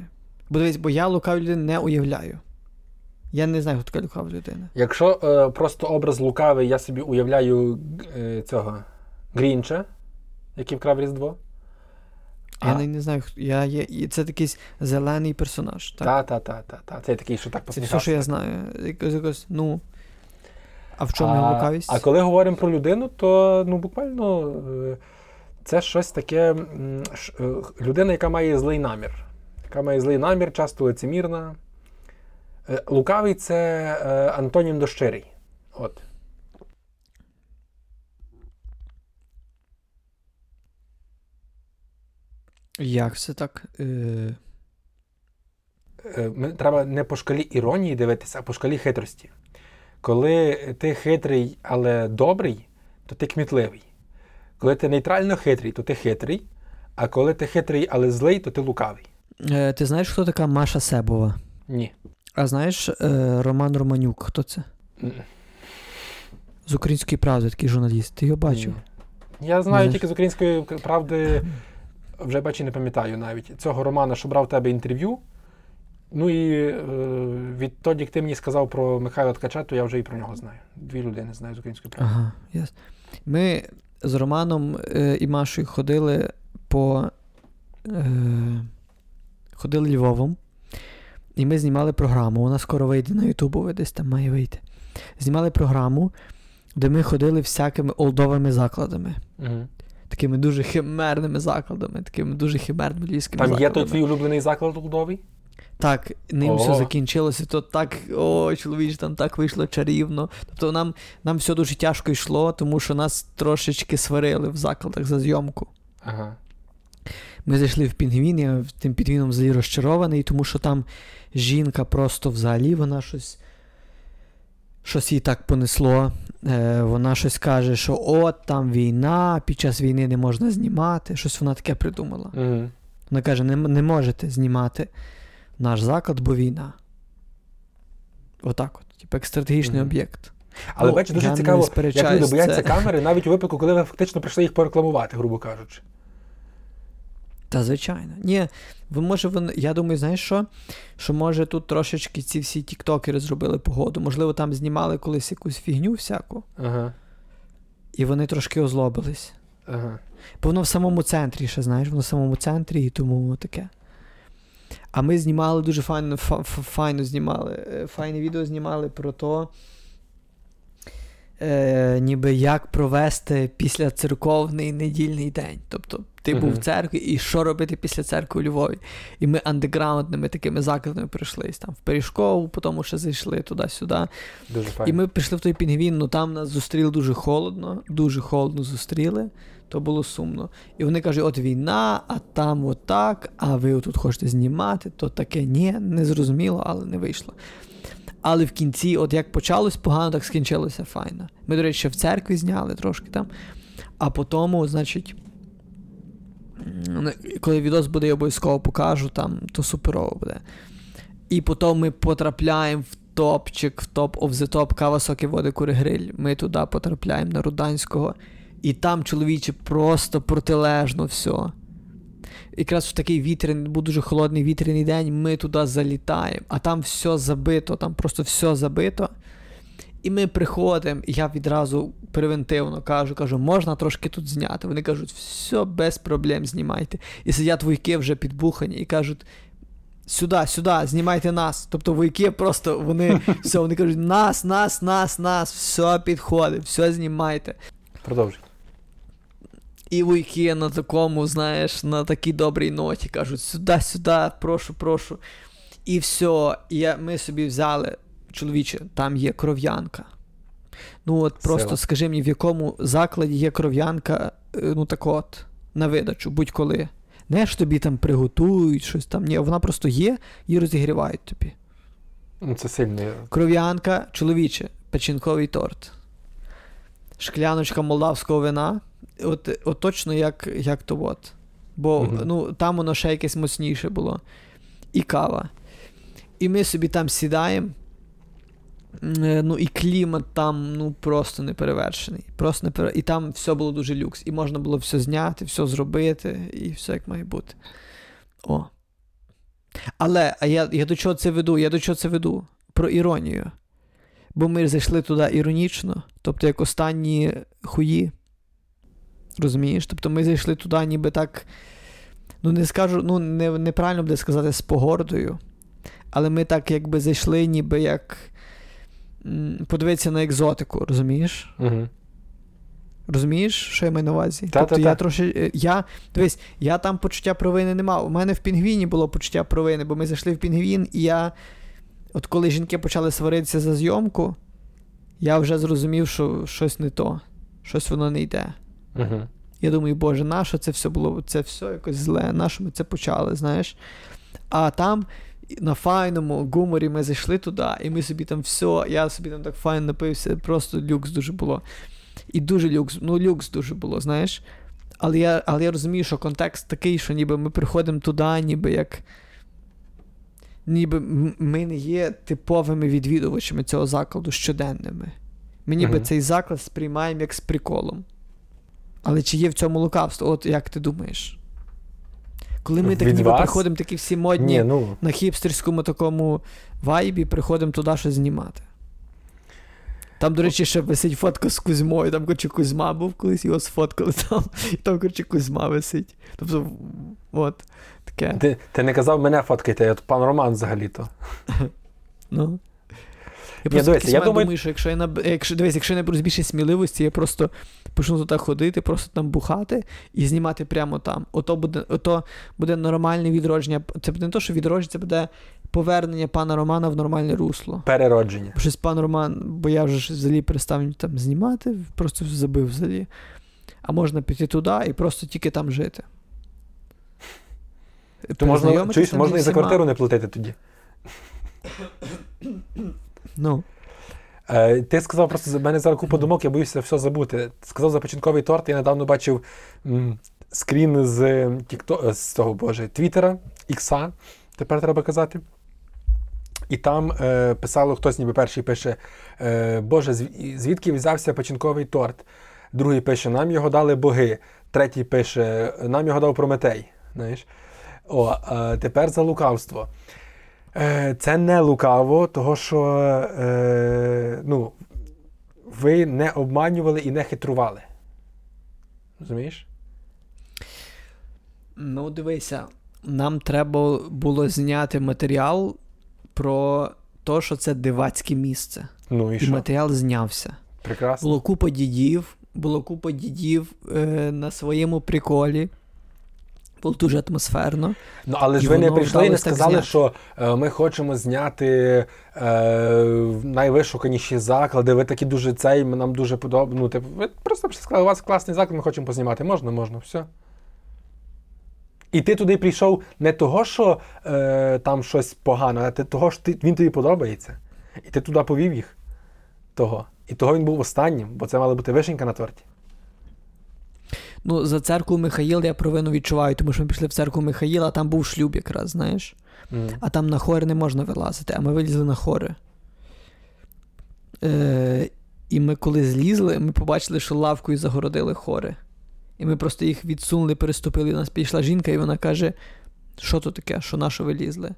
Бо дивись, бо я лукавої людини не уявляю. Я не знаю, хто така лукава людина. Якщо е, просто образ лукавий, я собі уявляю е, цього Грінча, який вкрав Різдво. Я А. не, знаю, хто- я є. Це такий зелений персонаж. Так? Та, та, та, та, та. Це такий, що так Це посміхався. все, що я знаю. Якось, якось, ну. А в чому його лукавість? а коли говоримо про людину, то ну, буквально е, це щось таке. е, Людина, яка має злий намір. Яка має злий намір, часто лицемірна. Е, Лукавий це антонім до щирий. От. Як це так? Е... Е, треба не по шкалі іронії дивитися, а по шкалі хитрості. Коли ти хитрий, але добрий, то ти кмітливий. Коли ти нейтрально хитрий, то ти хитрий. А коли ти хитрий, але злий, то ти лукавий. Е, ти знаєш, хто така Маша Себова? Ні. А знаєш е, Роман Романюк, хто це? М. З української правди, такий журналіст. Ти його бачив? Ні. Я знаю знаєш? тільки з української правди, вже бачу, не пам'ятаю навіть цього Романа, що брав в тебе інтерв'ю. Ну і е, відтоді, як ти мені сказав про Михайла Ткача, то я вже і про нього знаю. Дві людини знаю з української правди. Ага, ясно. Ми з Романом е, і Машою ходили по. Е, ходили Львовом. І ми знімали програму. Вона скоро вийде на Ютубу, десь там має вийти. Знімали програму, де ми ходили всякими олдовими закладами. Угу. Такими дуже химерними закладами, такими дуже химерними львівськими Там є той твій улюблений заклад Лудовий? Так, ним О. все закінчилося, то так, о, чоловіч, там так вийшло чарівно. Тобто нам, нам все дуже тяжко йшло, тому що нас трошечки сварили в закладах за зйомку. Ага. Ми зайшли в пінгвін, я тим пінгвіном взагалі розчарований, тому що там жінка просто взагалі, вона щось. Щось їй так понесло. Е, вона щось каже, що от там війна, під час війни не можна знімати. Щось вона таке придумала. Угу. Вона каже: не, не можете знімати наш заклад, бо війна. Отак от. Типу, як стратегічний Мгм. об'єкт. Але Ну, бачиш, дуже цікаво, як люди бояться це- камери, навіть у випадку, коли ви фактично прийшли їх порекламувати, грубо кажучи. Та звичайно. Ні, може, вони, я думаю, знаєш що? Що може тут трошечки ці всі тіктокери зробили погоду. Можливо, там знімали колись якусь фігню всяку, Ага. і вони трошки озлобились. Ага. Бо воно в самому центрі, ще знаєш, воно в самому центрі, і тому таке. А ми знімали дуже файно, фа- фа- файно знімали. е, Файне відео знімали про то, е, ніби як провести після церковний недільний день. Тобто ти був в церкві, і що робити після церкви у Львові. І ми андеграундними такими закладами прийшли. Там в Пиріжкову, потім ще зайшли туди-сюди. Дуже. І ми пішли в той пінгвін, ну там нас зустріли дуже холодно, дуже холодно зустріли, то було сумно. І вони кажуть, от війна, а там отак, а ви тут хочете знімати, то таке ні, не зрозуміло, але не вийшло. Але в кінці, от як почалось погано, так скінчилося файно. Ми, до речі, в церкві зняли трошки там. А потім, значить, коли відос буде, я обов'язково покажу, там, то суперово буде. І потім ми потрапляємо в топчик, в топ of the top кава соки води кури гриль. Ми туди потрапляємо на Руданського. І там, чоловіче, просто протилежно все. Якраз в такий вітряний, був дуже холодний вітряний день, ми туди залітаємо, а там все забито, там просто все забито. І ми приходимо, і я відразу превентивно кажу, кажу, можна трошки тут зняти. Вони кажуть, все без проблем знімайте. І сидять вуйки вже підбухані і кажуть. Сюди, сюди, знімайте нас. Тобто вуйки просто вони все, вони кажуть, нас, нас, нас, нас, все підходить, все знімайте. Продовжуй. І вуйки на такому, знаєш, на такій добрій ноті кажуть, сюди, сюди, прошу, прошу. І все, я, ми собі взяли, чоловіче, там є кров'янка. Ну от просто Сила. скажи мені, в якому закладі є кров'янка, е, ну так от, на видачу, будь-коли. Не ж тобі там приготують щось там. Ні, вона просто є і розігрівають тобі. Ну, це сильно. Кров'янка, чоловіче, печінковий торт. Шкляночка молдавського вина. От, от точно як, як то от. Бо Мгм. ну, там воно ще якесь моцніше було. І кава. І ми собі там сідаємо. Е, Ну, і клімат там ну, просто неперевершений. Просто непере... І там все було дуже люкс. І можна було все зняти, все зробити, і все як має бути. О. Але а я, я до чого це веду? Я до чого це веду? Про іронію. Бо ми зайшли туди іронічно, тобто як останні хуї. Розумієш? Тобто ми зайшли туди, ніби так. Ну, не скажу, ну, не, неправильно буде сказати з погордою. Але ми так якби зайшли, ніби як. Подивитися на екзотику, розумієш? Угу. Розумієш, що я маю на увазі? Та-та-та. тобто я трошки. е, Я, дивись, я там почуття провини не мав. У мене в пінгвіні було почуття провини, бо ми зайшли в пінгвін, і я. От коли жінки почали сваритися за зйомку, я вже зрозумів, що щось не то, щось воно не йде. Угу. Я думаю, боже, нащо це все було? Це все якось зле, нащо ми це почали, знаєш? А там на файному гуморі ми зайшли туди, і ми собі там все, я собі там так файно напився, просто люкс дуже було. І дуже люкс, ну люкс дуже було, знаєш. Але я, але я розумію, що контекст такий, що ніби ми приходимо туди, ніби як. Ніби ми не є типовими відвідувачами цього закладу щоденними. Ми ніби Мгм. цей заклад сприймаємо як з приколом. Але чи є в цьому лукавство? От як ти думаєш? Коли ми так Від ніби вас? приходимо такі всі модні Ні, ну. на хіпстерському такому вайбі, приходимо туди щось знімати. Там, до речі, ще висить фотка з Кузьмою. Там, коротше, Кузьма був колись, його сфоткали там. І там, коротше, Кузьма висить. Тобто, от, таке. Ти, ти не казав мене фоткайте, я пан Роман взагалі-то. Ну. Я просто дивися, я думаю- думаю, що якщо я наб... якщо, дивись, якщо я наберусь більше сміливості, я просто почну туди ходити, просто там бухати і знімати прямо там. Ото буде, ото буде нормальне відродження. Це буде не то, що відродження, це буде повернення пана Романа в нормальне русло. Переродження. Щось пан Роман, бо я вже взагалі перестав там знімати, просто забив взагалі. А можна піти туди і просто тільки там жити. То можна, чуєш, можна і за квартиру не платити тоді. Ну. Е, ти сказав просто, в мене зараз купа думок, я боюся все забути. Сказав за печінковий торт, я недавно бачив м, скрін з е, тікто, з того, боже, Твіттера, Ікса, тепер треба казати. І там е, писало хтось, ніби перший пише: е, Боже, звідки взявся печінковий торт? Другий пише, нам його дали боги. Третій пише, нам його дав Прометей. Знаєш? О, е, тепер за лукавство. Е, Це не лукаво, того що е, ну, ви не обманювали і не хитрували. Розумієш? Ну, дивися, нам треба було зняти матеріал про те, що це дивацьке місце. Ну і, І що? матеріал знявся. Прекрасно. Було купа дідів, було купа дідів е, на своєму приколі. Було дуже атмосферно. Ну, але І ж ви не прийшли і не сказали, зняти. що е, ми хочемо зняти е, найвишуканіші заклади. Ви такі дуже цей, нам дуже подобається. Ну, типу, ви просто сказали, у вас класний заклад, ми хочемо познімати. Можна, можна, все. І ти туди прийшов не того, що е, там щось погане, а ти того, що ти, він тобі подобається. І ти туди повів їх. Того. І того він був останнім, бо це мала бути вишенька на торті. Ну, за церкву Михаїл я провину відчуваю, тому що ми пішли в церкву Михаїла, а там був шлюб якраз, знаєш. Мгм. А там на хори не можна вилазити, а ми вилізли на хори. Е, і ми коли злізли, ми побачили, що лавкою загородили хори. І ми просто їх відсунули, переступили. У нас підійшла жінка, і вона каже: що то таке, що на що ви лізли?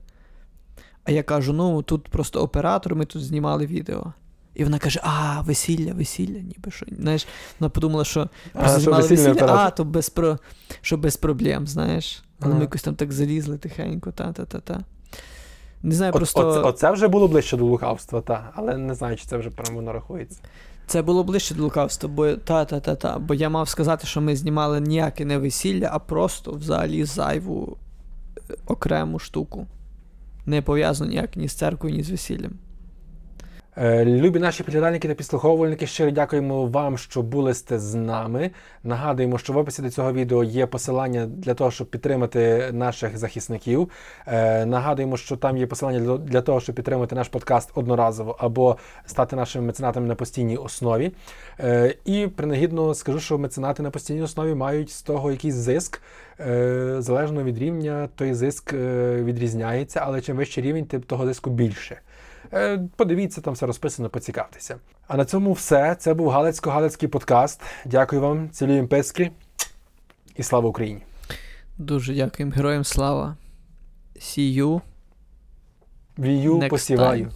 А я кажу: ну, тут просто оператор, ми тут знімали відео. І вона каже: А, весілля, весілля, ніби що. Знаєш, вона подумала, що А, просто що знімали весільний весілля, оператор. а, то без, про... що без проблем, знаєш. Але Ага. ми якось там так залізли тихенько, та-та-та-та. Не знаю, От- просто оце, оце вже було ближче до лукавства, та. Але не знаю, чи це вже прямо рахується. Це було ближче до лукавства, бо та-та-та-та. Бо я мав сказати, що ми знімали ніяке не весілля, а просто взагалі зайву е, окрему штуку. Не пов'язану ніяк ні з церквою, ні з весіллям. Е, Любі наші підглядальники та підслуховувальники, щиро дякуємо вам, що були сте з нами. Нагадуємо, що в описі до цього відео є посилання для того, щоб підтримати наших захисників. Е, Нагадуємо, що там є посилання для- того, щоб підтримати наш подкаст одноразово або стати нашими меценатами на постійній основі. Е, І принагідно скажу, що меценати на постійній основі мають з того якийсь зиск. Залежно від рівня, той зиск відрізняється, але чим вищий рівень, тим того зиску більше. Е, Подивіться, там все розписано, поцікавтеся. А на цьому все. Це був Галицько-Галицький подкаст. Дякую вам, цілюємо писки і слава Україні! Дуже дякуємо героям слава. See you. Вію посіваю. time.